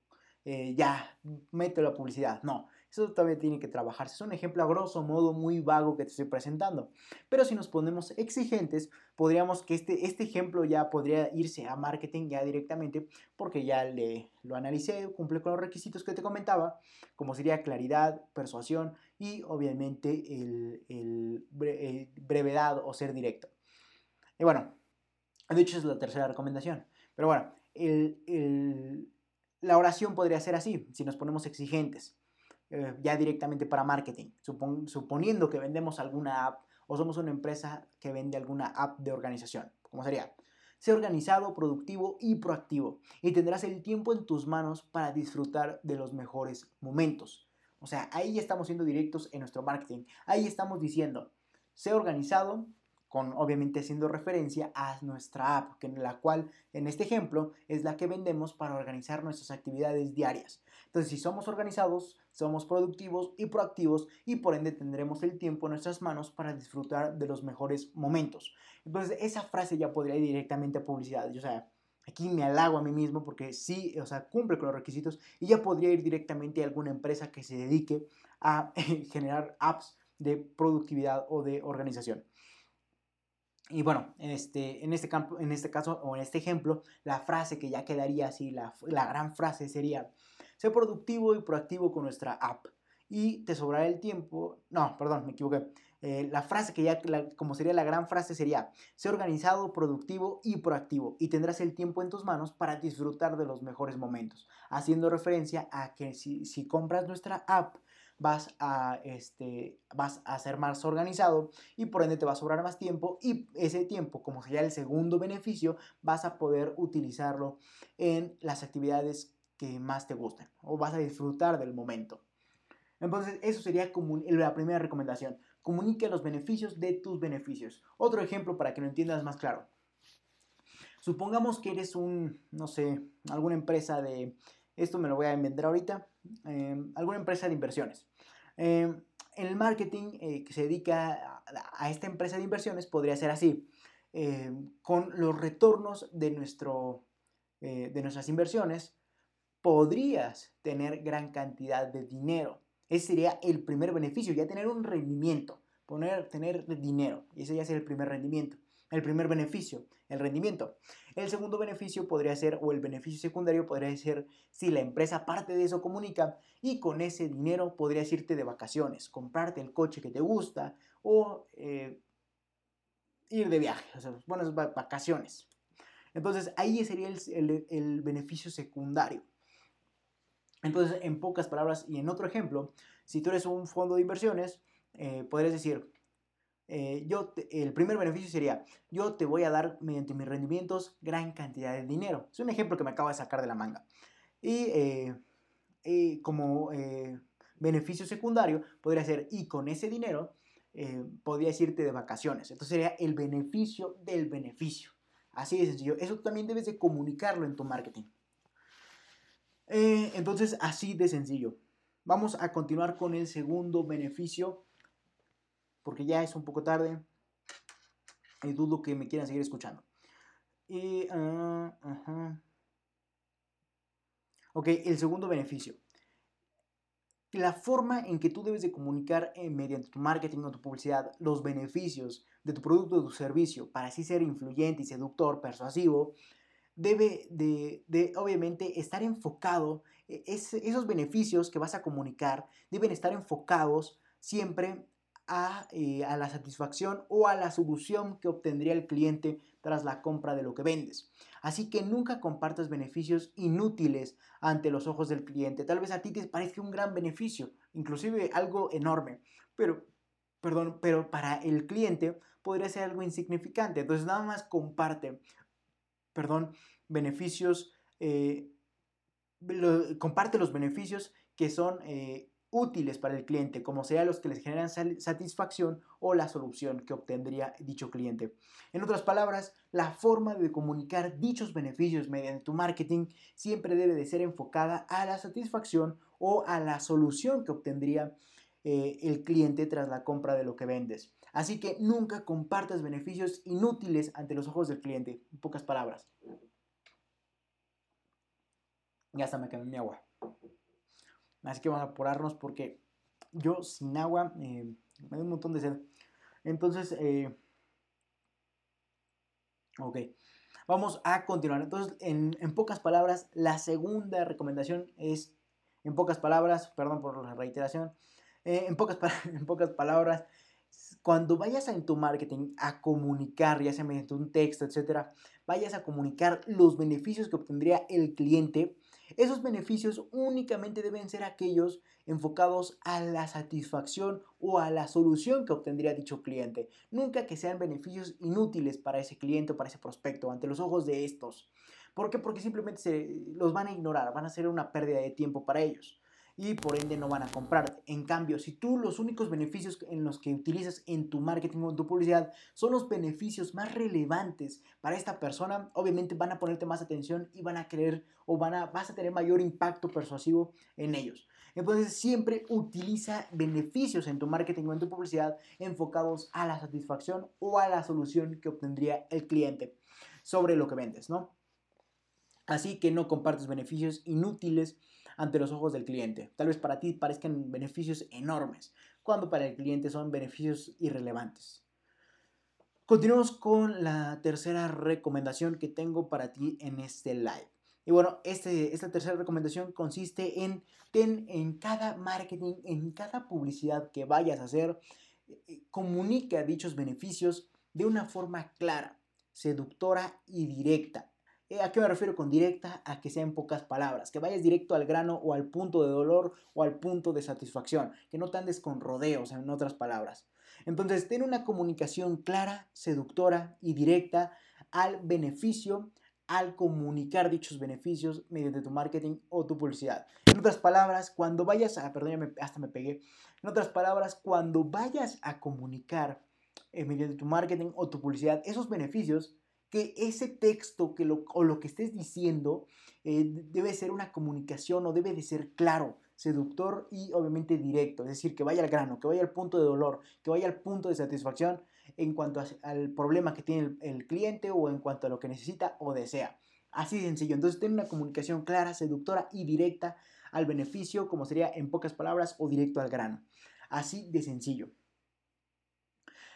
eh, ya, mételo a publicidad, no. Eso todavía tiene que trabajarse. Es un ejemplo a grosso modo muy vago que te estoy presentando. Pero si nos ponemos exigentes, podríamos que este, este ejemplo ya podría irse a marketing ya directamente porque ya le, lo analicé, cumple con los requisitos que te comentaba, como sería claridad, persuasión y obviamente el, brevedad o ser directo. Y bueno, de hecho es la tercera recomendación. Pero bueno, la oración podría ser así, si nos ponemos exigentes. Eh, ya directamente para marketing, suponiendo que vendemos alguna app o somos una empresa que vende alguna app de organización, como sería, sé organizado, productivo y proactivo y tendrás el tiempo en tus manos para disfrutar de los mejores momentos. O sea, ahí estamos siendo directos en nuestro marketing. Ahí estamos diciendo, sé organizado, con obviamente haciendo referencia a nuestra app, que en la cual en este ejemplo es la que vendemos para organizar nuestras actividades diarias. Entonces, si somos organizados, somos productivos y proactivos y por ende tendremos el tiempo en nuestras manos para disfrutar de los mejores momentos. Entonces, esa frase ya podría ir directamente a publicidad. O sea, aquí me halago a mí mismo porque sí, o sea, cumple con los requisitos y ya podría ir directamente a alguna empresa que se dedique a *laughs* generar apps de productividad o de organización. Y bueno, en este, en, este campo, en este caso o en este ejemplo, la frase que ya quedaría así, la, la gran frase sería, sé productivo y proactivo con nuestra app y te sobrará el tiempo, no, perdón, me equivoqué, Eh, la frase que ya, como sería la gran frase, sería, sé organizado, productivo y proactivo y tendrás el tiempo en tus manos para disfrutar de los mejores momentos, haciendo referencia a que si, si compras nuestra app, vas a, este, vas a ser más organizado y por ende te va a sobrar más tiempo y ese tiempo, como sería el segundo beneficio, vas a poder utilizarlo en las actividades que más te gusten o vas a disfrutar del momento. Entonces, eso sería como la primera recomendación. Comunique los beneficios de tus beneficios. Otro ejemplo para que lo entiendas más claro. Supongamos que eres un, no sé, alguna empresa de, esto me lo voy a inventar ahorita, em, alguna empresa de inversiones. En el marketing eh, que se dedica a, esta empresa de inversiones podría ser así. Em, con los retornos de, nuestro, eh, de nuestras inversiones, podrías tener gran cantidad de dinero. Ese sería el primer beneficio, ya tener un rendimiento, poner, tener dinero. Y ese ya sería el primer rendimiento. El primer beneficio, el rendimiento. El segundo beneficio podría ser, o el beneficio secundario podría ser si la empresa parte de eso comunica y con ese dinero podrías irte de vacaciones, comprarte el coche que te gusta o eh, ir de viaje, o sea, buenas vacaciones. Entonces ahí sería el beneficio secundario. Entonces, en pocas palabras y en otro ejemplo, si tú eres un fondo de inversiones, eh, podrías decir, eh, yo el primer beneficio sería, yo te voy a dar mediante mis rendimientos gran cantidad de dinero. Es un ejemplo que me acabo de sacar de la manga. Y eh, como beneficio secundario, podría ser, y con ese dinero, podrías irte de vacaciones. Entonces sería el beneficio del beneficio. Así de sencillo. Eso también debes de comunicarlo en tu marketing. Eh, entonces, así de sencillo. Vamos a continuar con el segundo beneficio, porque ya es un poco tarde y dudo que me quieran seguir escuchando. Y, ah, Ok, el segundo beneficio. La forma en que tú debes de comunicar eh, mediante tu marketing o tu publicidad los beneficios de tu producto o tu servicio para así ser influyente y seductor, persuasivo, debe de, obviamente estar enfocado, e, esos beneficios que vas a comunicar deben estar enfocados siempre a, eh, a, la satisfacción o a la solución que obtendría el cliente tras la compra de lo que vendes. Así que nunca compartas beneficios inútiles ante los ojos del cliente. Tal vez a ti te parezca un gran beneficio, inclusive algo enorme, pero, perdón, pero para el cliente podría ser algo insignificante. Entonces nada más comparte perdón, beneficios, eh, comparte los beneficios que son eh, útiles para el cliente, como sea los que les generan satisfacción o la solución que obtendría dicho cliente. En otras palabras, la forma de comunicar dichos beneficios mediante tu marketing siempre debe de ser enfocada a la satisfacción o a la solución que obtendría eh, el cliente tras la compra de lo que vendes. Así que nunca compartas beneficios inútiles ante los ojos del cliente, en pocas palabras. Ya hasta me quemé mi agua. Así que vamos a apurarnos porque yo sin agua eh, me da un montón de sed. Entonces, eh, ok, vamos a continuar. Entonces, en, pocas palabras, la segunda recomendación es, en pocas palabras, perdón por la reiteración, eh, en, pocas, *laughs* en pocas palabras, cuando vayas en tu marketing a comunicar, ya sea mediante un texto, etcétera, vayas a comunicar los beneficios que obtendría el cliente, esos beneficios únicamente deben ser aquellos enfocados a la satisfacción o a la solución que obtendría dicho cliente. Nunca que sean beneficios inútiles para ese cliente o para ese prospecto ante los ojos de estos. ¿Por qué? Porque simplemente se, los van a ignorar, van a ser una pérdida de tiempo para ellos y por ende no van a comprar. En cambio, si tú los únicos beneficios en los que utilizas en tu marketing o en tu publicidad son los beneficios más relevantes para esta persona, obviamente van a ponerte más atención y van a querer o van a, vas a tener mayor impacto persuasivo en ellos. Entonces siempre utiliza beneficios en tu marketing o en tu publicidad enfocados a la satisfacción o a la solución que obtendría el cliente sobre lo que vendes, ¿no? Así que no compartes beneficios inútiles ante los ojos del cliente. Tal vez para ti parezcan beneficios enormes, cuando para el cliente son beneficios irrelevantes. Continuamos con la tercera recomendación que tengo para ti en este live. Y bueno, este, esta tercera recomendación consiste en ten en cada marketing, en cada publicidad que vayas a hacer, eh, comunica dichos beneficios de una forma clara, seductora y directa. Eh, ¿A qué me refiero con directa? A que sea en pocas palabras, que vayas directo al grano o al punto de dolor o al punto de satisfacción, que no te andes con rodeos, en otras palabras. Entonces, ten una comunicación clara, seductora y directa al beneficio, al comunicar dichos beneficios mediante tu marketing o tu publicidad. En otras palabras, cuando vayas a, perdón, hasta me pegué, en otras palabras, cuando vayas a comunicar eh, mediante tu marketing o tu publicidad esos beneficios, que ese texto que lo, o lo que estés diciendo eh, debe ser una comunicación o debe de ser claro, seductor y obviamente directo, es decir, que vaya al grano, que vaya al punto de dolor, que vaya al punto de satisfacción en cuanto al problema que tiene el, el, cliente o en cuanto a lo que necesita o desea. Así de sencillo. Entonces, ten una comunicación clara, seductora y directa al beneficio, como sería en pocas palabras, o directo al grano. Así de sencillo.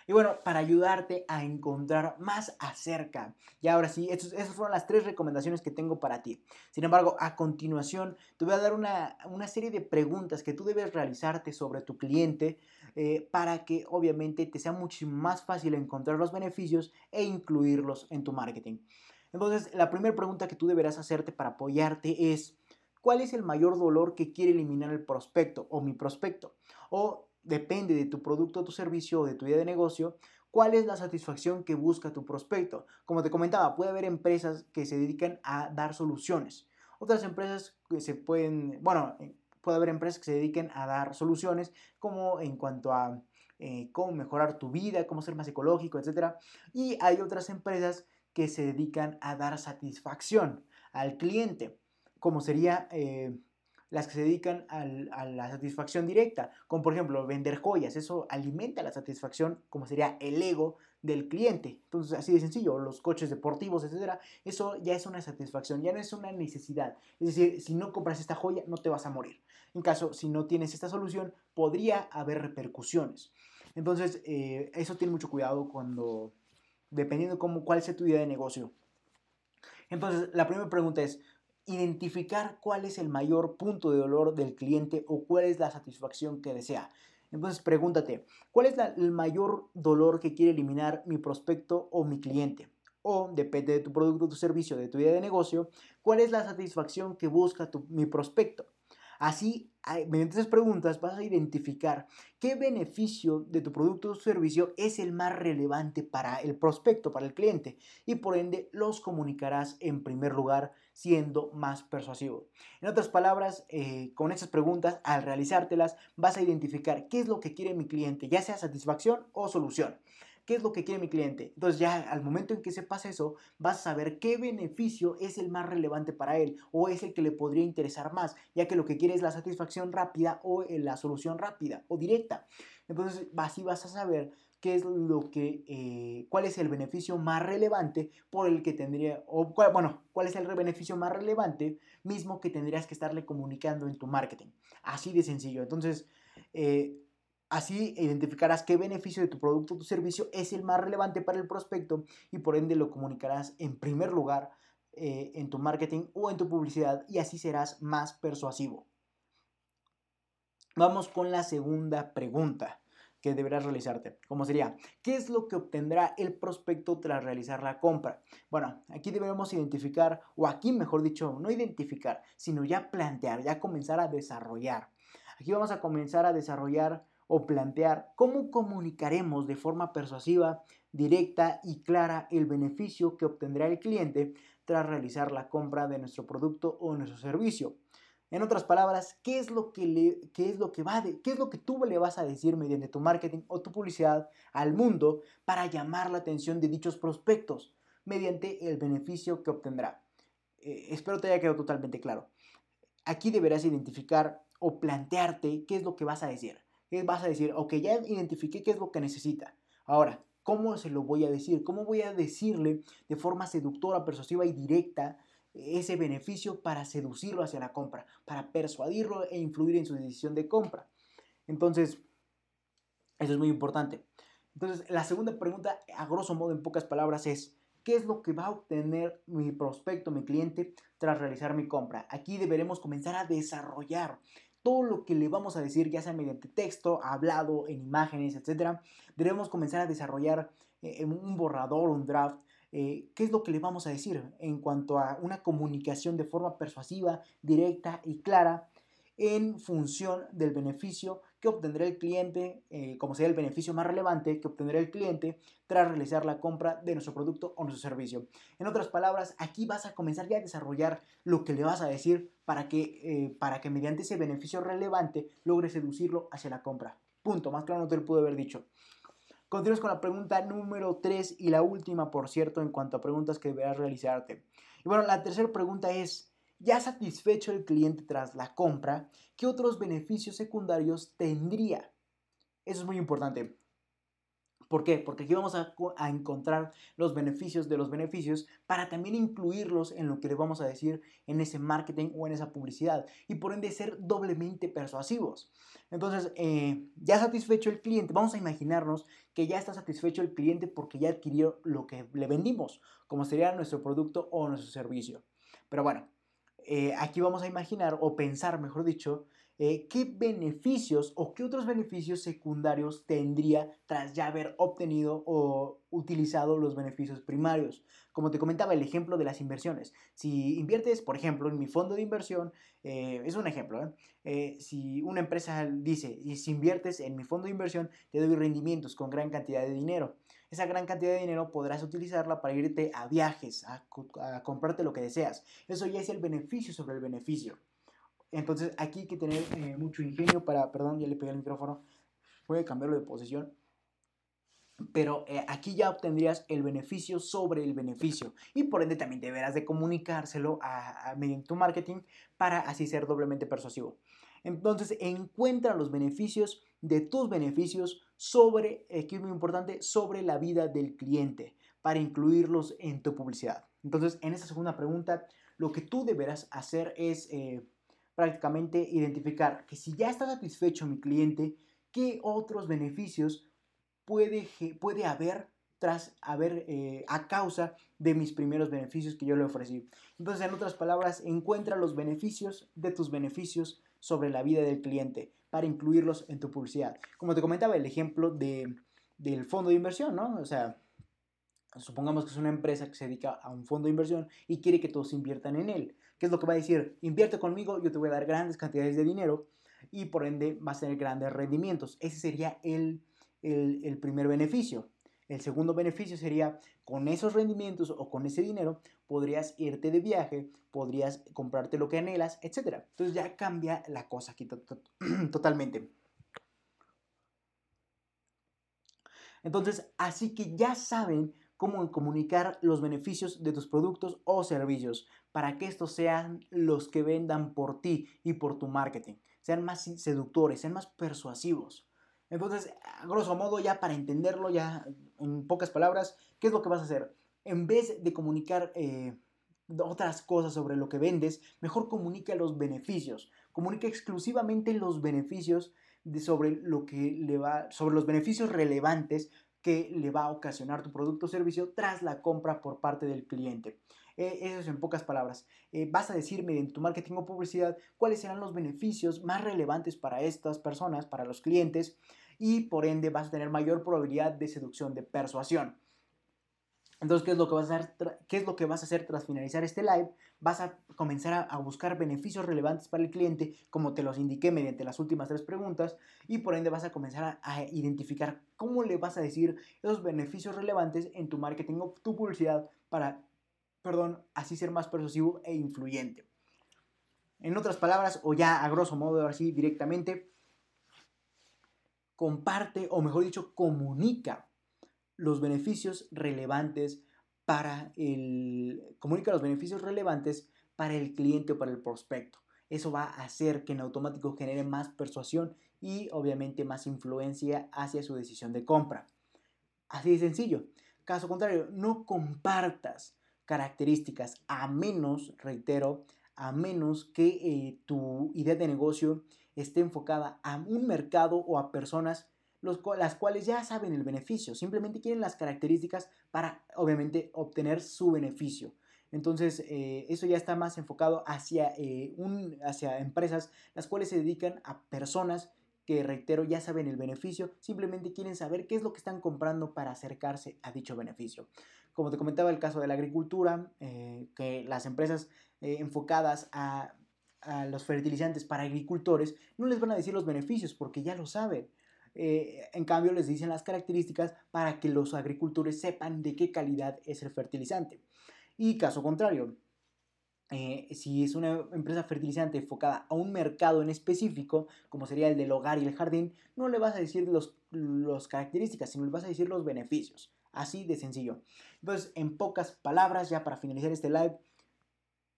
Y bueno, para ayudarte a encontrar más acerca. Y ahora sí, esas fueron las tres recomendaciones que tengo para ti. Sin embargo, a continuación te voy a dar una, serie de preguntas que tú debes realizarte sobre tu cliente eh, para que obviamente te sea mucho más fácil encontrar los beneficios e incluirlos en tu marketing. Entonces, la primera pregunta que tú deberás hacerte para apoyarte es, ¿cuál es el mayor dolor que quiere eliminar el prospecto o mi prospecto? O depende de tu producto, tu servicio o de tu idea de negocio, cuál es la satisfacción que busca tu prospecto. Como te comentaba, puede haber empresas que se dedican a dar soluciones. Otras empresas que se pueden, bueno, eh, puede haber empresas que se dediquen a dar soluciones como en cuanto a eh, cómo mejorar tu vida, cómo ser más ecológico, etc. Y hay otras empresas que se dedican a dar satisfacción al cliente, como sería... Eh, las que se dedican a la satisfacción directa, como por ejemplo vender joyas, eso alimenta la satisfacción, como sería el ego del cliente. Entonces, así de sencillo, los coches deportivos, etcétera, eso ya es una satisfacción, ya no es una necesidad. Es decir, si no compras esta joya, no te vas a morir. En caso, si no tienes esta solución, podría haber repercusiones. Entonces, eh, eso tiene mucho cuidado cuando, dependiendo cómo, cuál sea tu idea de negocio. Entonces, la primera pregunta es, identificar cuál es el mayor punto de dolor del cliente o cuál es la satisfacción que desea. Entonces pregúntate, ¿cuál es el mayor dolor que quiere eliminar mi prospecto o mi cliente? O, depende de tu producto, tu servicio, de tu idea de negocio, ¿cuál es la satisfacción que busca mi prospecto? Así, mediante esas preguntas vas a identificar qué beneficio de tu producto o servicio es el más relevante para el prospecto, para el cliente, y por ende los comunicarás en primer lugar siendo más persuasivo. En otras palabras, eh, con esas preguntas, al realizártelas, vas a identificar qué es lo que quiere mi cliente, ya sea satisfacción o solución. ¿Qué es lo que quiere mi cliente? Entonces ya al momento en que sepas eso, vas a saber qué beneficio es el más relevante para él o es el que le podría interesar más, ya que lo que quiere es la satisfacción rápida o eh, la solución rápida o directa. Entonces así vas a saber qué es lo que, eh, cuál es el beneficio más relevante por el que tendría, o bueno, cuál es el beneficio más relevante mismo que tendrías que estarle comunicando en tu marketing. Así de sencillo. Entonces, eh, Así identificarás qué beneficio de tu producto o tu servicio es el más relevante para el prospecto y por ende lo comunicarás en primer lugar eh, en tu marketing o en tu publicidad y así serás más persuasivo. Vamos con la segunda pregunta que deberás realizarte. ¿Cómo sería? ¿Qué es lo que obtendrá el prospecto tras realizar la compra? Bueno, aquí debemos identificar, o aquí mejor dicho, no identificar, sino ya plantear, ya comenzar a desarrollar. Aquí vamos a comenzar a desarrollar o plantear cómo comunicaremos de forma persuasiva, directa y clara el beneficio que obtendrá el cliente tras realizar la compra de nuestro producto o nuestro servicio. En otras palabras, ¿qué es lo que, le, qué es lo que va de, qué es lo que tú le vas a decir mediante tu marketing o tu publicidad al mundo para llamar la atención de dichos prospectos mediante el beneficio que obtendrá? Eh, espero te haya quedado totalmente claro. Aquí deberás identificar o plantearte qué es lo que vas a decir vas a decir, ok, ya identifiqué qué es lo que necesita. Ahora, ¿cómo se lo voy a decir? ¿Cómo voy a decirle de forma seductora, persuasiva y directa ese beneficio para seducirlo hacia la compra, para persuadirlo e influir en su decisión de compra? Entonces, eso es muy importante. Entonces, la segunda pregunta, a grosso modo, en pocas palabras, es, ¿qué es lo que va a obtener mi prospecto, mi cliente, tras realizar mi compra? Aquí deberemos comenzar a desarrollar todo lo que le vamos a decir, ya sea mediante texto, hablado, en imágenes, etc., debemos comenzar a desarrollar eh, un borrador, un draft, eh, qué es lo que le vamos a decir en cuanto a una comunicación de forma persuasiva, directa y clara en función del beneficio que obtendrá el cliente, eh, como sea el beneficio más relevante que obtendrá el cliente tras realizar la compra de nuestro producto o nuestro servicio. En otras palabras, aquí vas a comenzar ya a desarrollar lo que le vas a decir para que, eh, para que mediante ese beneficio relevante logre seducirlo hacia la compra. Punto, más claro no te lo pude haber dicho. Continuamos con la pregunta número 3 y la última, por cierto, en cuanto a preguntas que deberás realizarte. Y bueno, la tercera pregunta es, ya satisfecho el cliente tras la compra, ¿qué otros beneficios secundarios tendría? Eso es muy importante. ¿Por qué? Porque aquí vamos a, encontrar los beneficios de los beneficios para también incluirlos en lo que le vamos a decir en ese marketing o en esa publicidad y por ende ser doblemente persuasivos. Entonces, eh, ya satisfecho el cliente, vamos a imaginarnos que ya está satisfecho el cliente porque ya adquirió lo que le vendimos, como sería nuestro producto o nuestro servicio. Pero bueno, eh, aquí vamos a imaginar o pensar, mejor dicho, eh, qué beneficios o qué otros beneficios secundarios tendría tras ya haber obtenido o utilizado los beneficios primarios. Como te comentaba, el ejemplo de las inversiones. Si inviertes, por ejemplo, en mi fondo de inversión, eh, es un ejemplo, si una empresa dice, si inviertes en mi fondo de inversión, te doy rendimientos con gran cantidad de dinero esa gran cantidad de dinero podrás utilizarla para irte a viajes, a, comprarte lo que deseas. Eso ya es el beneficio sobre el beneficio. Entonces aquí hay que tener eh, mucho ingenio para, perdón, ya le pegué el micrófono, puede cambiarlo de posición. Pero eh, aquí ya obtendrías el beneficio sobre el beneficio y por ende también deberás de comunicárselo a, a, mediante tu marketing para así ser doblemente persuasivo. Entonces encuentra los beneficios de tus beneficios sobre, aquí es muy importante, sobre la vida del cliente para incluirlos en tu publicidad. Entonces, en esta segunda pregunta, lo que tú deberás hacer es eh, prácticamente identificar que si ya está satisfecho mi cliente, ¿qué otros beneficios puede, puede haber tras haber eh, a causa de mis primeros beneficios que yo le ofrecí. Entonces, en otras palabras, encuentra los beneficios de tus beneficios sobre la vida del cliente para incluirlos en tu publicidad. Como te comentaba, el ejemplo de, del fondo de inversión, ¿no? O sea, supongamos que es una empresa que se dedica a un fondo de inversión y quiere que todos inviertan en él. ¿Qué es lo que va a decir? Invierte conmigo, yo te voy a dar grandes cantidades de dinero y por ende vas a tener grandes rendimientos. Ese sería el, el, el primer beneficio. El segundo beneficio sería con esos rendimientos o con ese dinero podrías irte de viaje, podrías comprarte lo que anhelas, etc. Entonces ya cambia la cosa aquí *clears throat* totalmente. Entonces, así que ya saben cómo comunicar los beneficios de tus productos o servicios para que estos sean los que vendan por ti y por tu marketing, sean más seductores, sean más persuasivos. Entonces, a grosso modo, ya para entenderlo, ya en pocas palabras, ¿qué es lo que vas a hacer? En vez de comunicar eh, otras cosas sobre lo que vendes, mejor comunica los beneficios. Comunica exclusivamente los beneficios de sobre lo que le va, sobre los beneficios relevantes que le va a ocasionar tu producto o servicio tras la compra por parte del cliente. Eh, eso es en pocas palabras. Eh, vas a decirme en tu marketing o publicidad cuáles serán los beneficios más relevantes para estas personas, para los clientes, y por ende vas a tener mayor probabilidad de seducción, de persuasión. Entonces, ¿qué es lo que vas a hacer, qué es lo que vas a hacer tras finalizar este live? Vas a comenzar a, buscar beneficios relevantes para el cliente, como te los indiqué mediante las últimas tres preguntas, y por ende vas a comenzar a, identificar cómo le vas a decir esos beneficios relevantes en tu marketing o tu publicidad para, perdón, así ser más persuasivo e influyente. En otras palabras, o ya a grosso modo, así directamente, comparte, o mejor dicho, comunica los beneficios relevantes para el comunica los beneficios relevantes para el cliente o para el prospecto. Eso va a hacer que en automático genere más persuasión y obviamente más influencia hacia su decisión de compra. Así de sencillo. Caso contrario, no compartas características a menos, reitero, a menos que eh, tu idea de negocio esté enfocada a un mercado o a personas los, las cuales ya saben el beneficio, simplemente quieren las características para obviamente obtener su beneficio. Entonces, eh, eso ya está más enfocado hacia, eh, un, hacia empresas las cuales se dedican a personas que, reitero, ya saben el beneficio, simplemente quieren saber qué es lo que están comprando para acercarse a dicho beneficio. Como te comentaba el caso de la agricultura, eh, que las empresas enfocadas a, a los fertilizantes para agricultores no les van a decir los beneficios porque ya lo saben. Eh, en cambio, les dicen las características para que los agricultores sepan de qué calidad es el fertilizante. Y caso contrario, eh, si es una empresa fertilizante enfocada a un mercado en específico, como sería el del hogar y el jardín, no le vas a decir las los características, sino le vas a decir los beneficios. Así de sencillo. Entonces, en pocas palabras, ya para finalizar este live,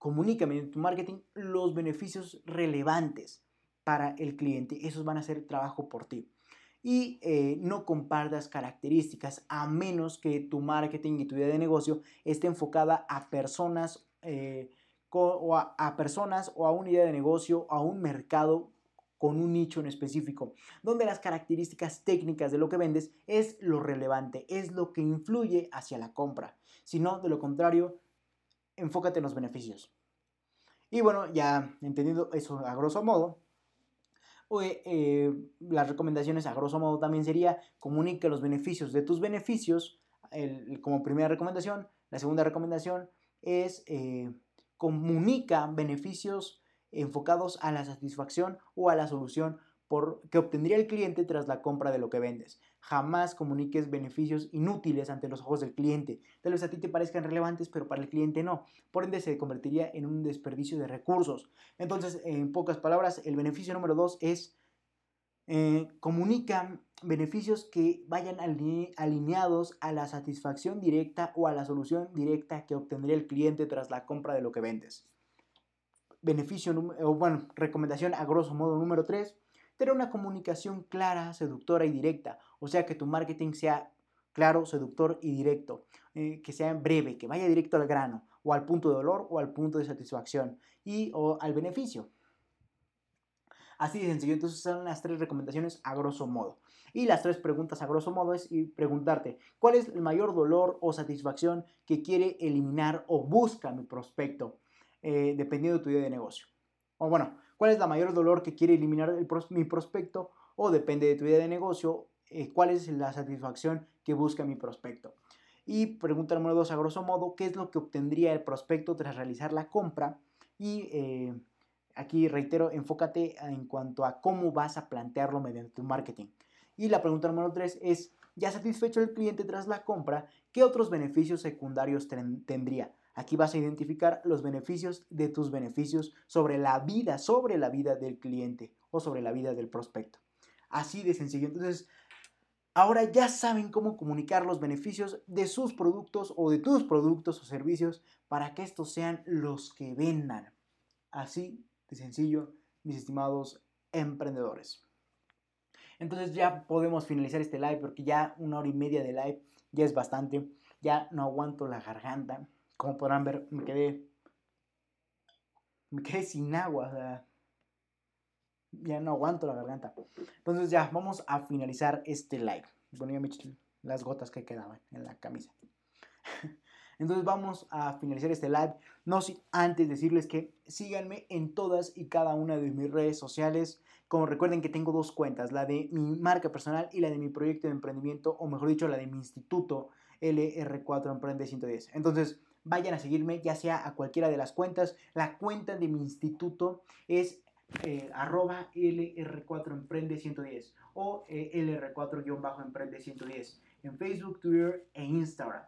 comunícame en tu marketing los beneficios relevantes para el cliente. Esos van a ser trabajo por ti y eh, no compartas características a menos que tu marketing y tu idea de negocio esté enfocada a personas eh, o a, personas o a una idea de negocio, a un mercado con un nicho en específico, donde las características técnicas de lo que vendes es lo relevante, es lo que influye hacia la compra. Si no, de lo contrario, enfócate en los beneficios. Y bueno, ya entendido eso a grosso modo, eh, las recomendaciones a grosso modo también sería comunica los beneficios de tus beneficios como primera recomendación. La segunda recomendación es eh, comunica beneficios enfocados a la satisfacción o a la solución por, que obtendría el cliente tras la compra de lo que vendes. Jamás comuniques beneficios inútiles ante los ojos del cliente. Tal vez a ti te parezcan relevantes, pero para el cliente no. Por ende, se convertiría en un desperdicio de recursos. Entonces, en pocas palabras, el beneficio número dos es eh, comunica beneficios que vayan alineados a la satisfacción directa o a la solución directa que obtendría el cliente tras la compra de lo que vendes. Beneficio, o bueno, recomendación a grosso modo número 3, tener una comunicación clara, seductora y directa. O sea, que tu marketing sea claro, seductor y directo, eh, que sea breve, que vaya directo al grano, o al punto de dolor o al punto de satisfacción, y o al beneficio. Así de sencillo, entonces son las tres recomendaciones a grosso modo. Y las tres preguntas a grosso modo es preguntarte, ¿cuál es el mayor dolor o satisfacción que quiere eliminar o busca mi prospecto? Eh, dependiendo de tu idea de negocio. O bueno, ¿cuál es la mayor dolor que quiere eliminar mi prospecto? O depende de tu idea de negocio, eh, ¿cuál es la satisfacción que busca mi prospecto? Y pregunta número dos, a grosso modo, ¿qué es lo que obtendría el prospecto tras realizar la compra? Y eh, aquí reitero, enfócate en cuanto a cómo vas a plantearlo mediante tu marketing. Y la pregunta número tres es, ya satisfecho el cliente tras la compra, ¿qué otros beneficios secundarios tendría? Aquí vas a identificar los beneficios de tus beneficios sobre la vida, sobre la vida del cliente o sobre la vida del prospecto. Así de sencillo. Entonces, ahora ya saben cómo comunicar los beneficios de sus productos o de tus productos o servicios para que estos sean los que vendan. Así de sencillo, mis estimados emprendedores. Entonces ya podemos finalizar este live porque ya una hora y media de live ya es bastante. Ya no aguanto la garganta. Como podrán ver, me quedé. Me quedé sin agua. ya no aguanto la garganta. Entonces ya vamos a finalizar este live. Ponía las gotas que quedaban en la camisa. *laughs* Entonces vamos a finalizar este live. No sin antes decirles que síganme en todas y cada una de mis redes sociales. Como recuerden que tengo dos cuentas, la de mi marca personal y la de mi proyecto de emprendimiento, o mejor dicho, la de mi instituto LR4 Emprende 110. Entonces, vayan a seguirme, ya sea a cualquiera de las cuentas. La cuenta de mi instituto es eh, arroba LR4 Emprende 110 o eh, LR4-Emprende 110 en Facebook, Twitter e Instagram.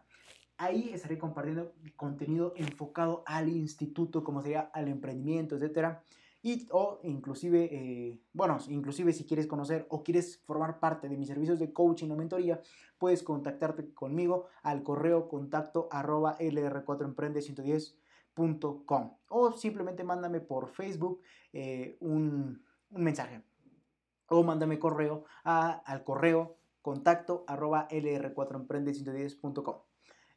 Ahí estaré compartiendo contenido enfocado al instituto, como sería al emprendimiento, etcétera. Y, o inclusive, eh, bueno, inclusive si quieres conocer o quieres formar parte de mis servicios de coaching o mentoría, puedes contactarte conmigo al correo contacto arroba lr4emprende110.com o simplemente mándame por Facebook eh, un, mensaje o mándame correo al correo contacto arroba lr4emprende110.com.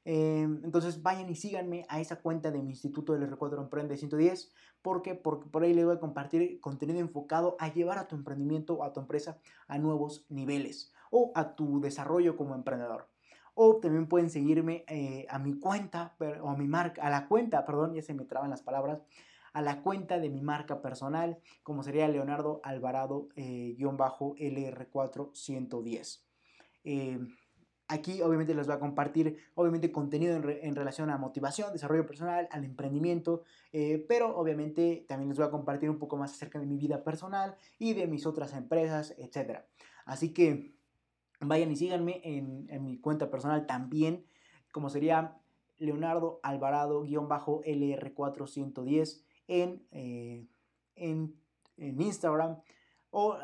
Em, entonces vayan y síganme a esa cuenta de mi Instituto del R4 Emprende 110. porque Porque por ahí les voy a compartir contenido enfocado a llevar a tu emprendimiento o a tu empresa a nuevos niveles o a tu desarrollo como emprendedor. O también pueden seguirme eh, a mi cuenta, o a mi marca, a la cuenta, perdón, ya se me traban las palabras, a la cuenta de mi marca personal, como sería Leonardo Alvarado-LR410. Eh, aquí obviamente les voy a compartir, obviamente, contenido en, relación a motivación, desarrollo personal, al emprendimiento, eh, pero obviamente también les voy a compartir un poco más acerca de mi vida personal y de mis otras empresas, etc. Así que vayan y síganme en, mi cuenta personal también, como sería Leonardo Alvarado-LR410 en, eh, en, en, Instagram o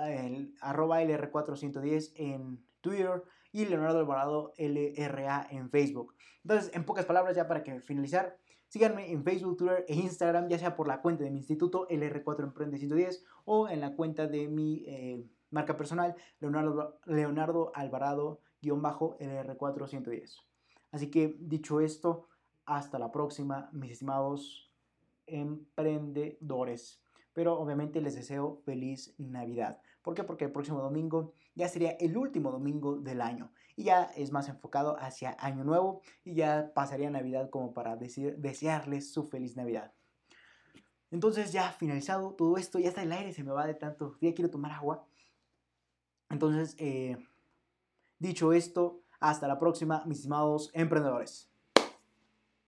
arroba LR410 en Twitter y Leonardo Alvarado LRA en Facebook. Entonces, en pocas palabras, ya para que finalizar, síganme en Facebook, Twitter e Instagram, ya sea por la cuenta de mi instituto LR4 Emprende 110 o en la cuenta de mi eh, marca personal Leonardo, Leonardo Alvarado-LR4 110. Así que dicho esto, hasta la próxima, mis estimados emprendedores. Pero obviamente les deseo feliz Navidad. ¿Por qué? Porque el próximo domingo ya sería el último domingo del año y ya es más enfocado hacia Año Nuevo y ya pasaría Navidad como para desearles su feliz Navidad. Entonces ya finalizado todo esto, ya está el aire, se me va de tanto, ya quiero tomar agua. Entonces, eh, dicho esto, hasta la próxima, mis estimados emprendedores.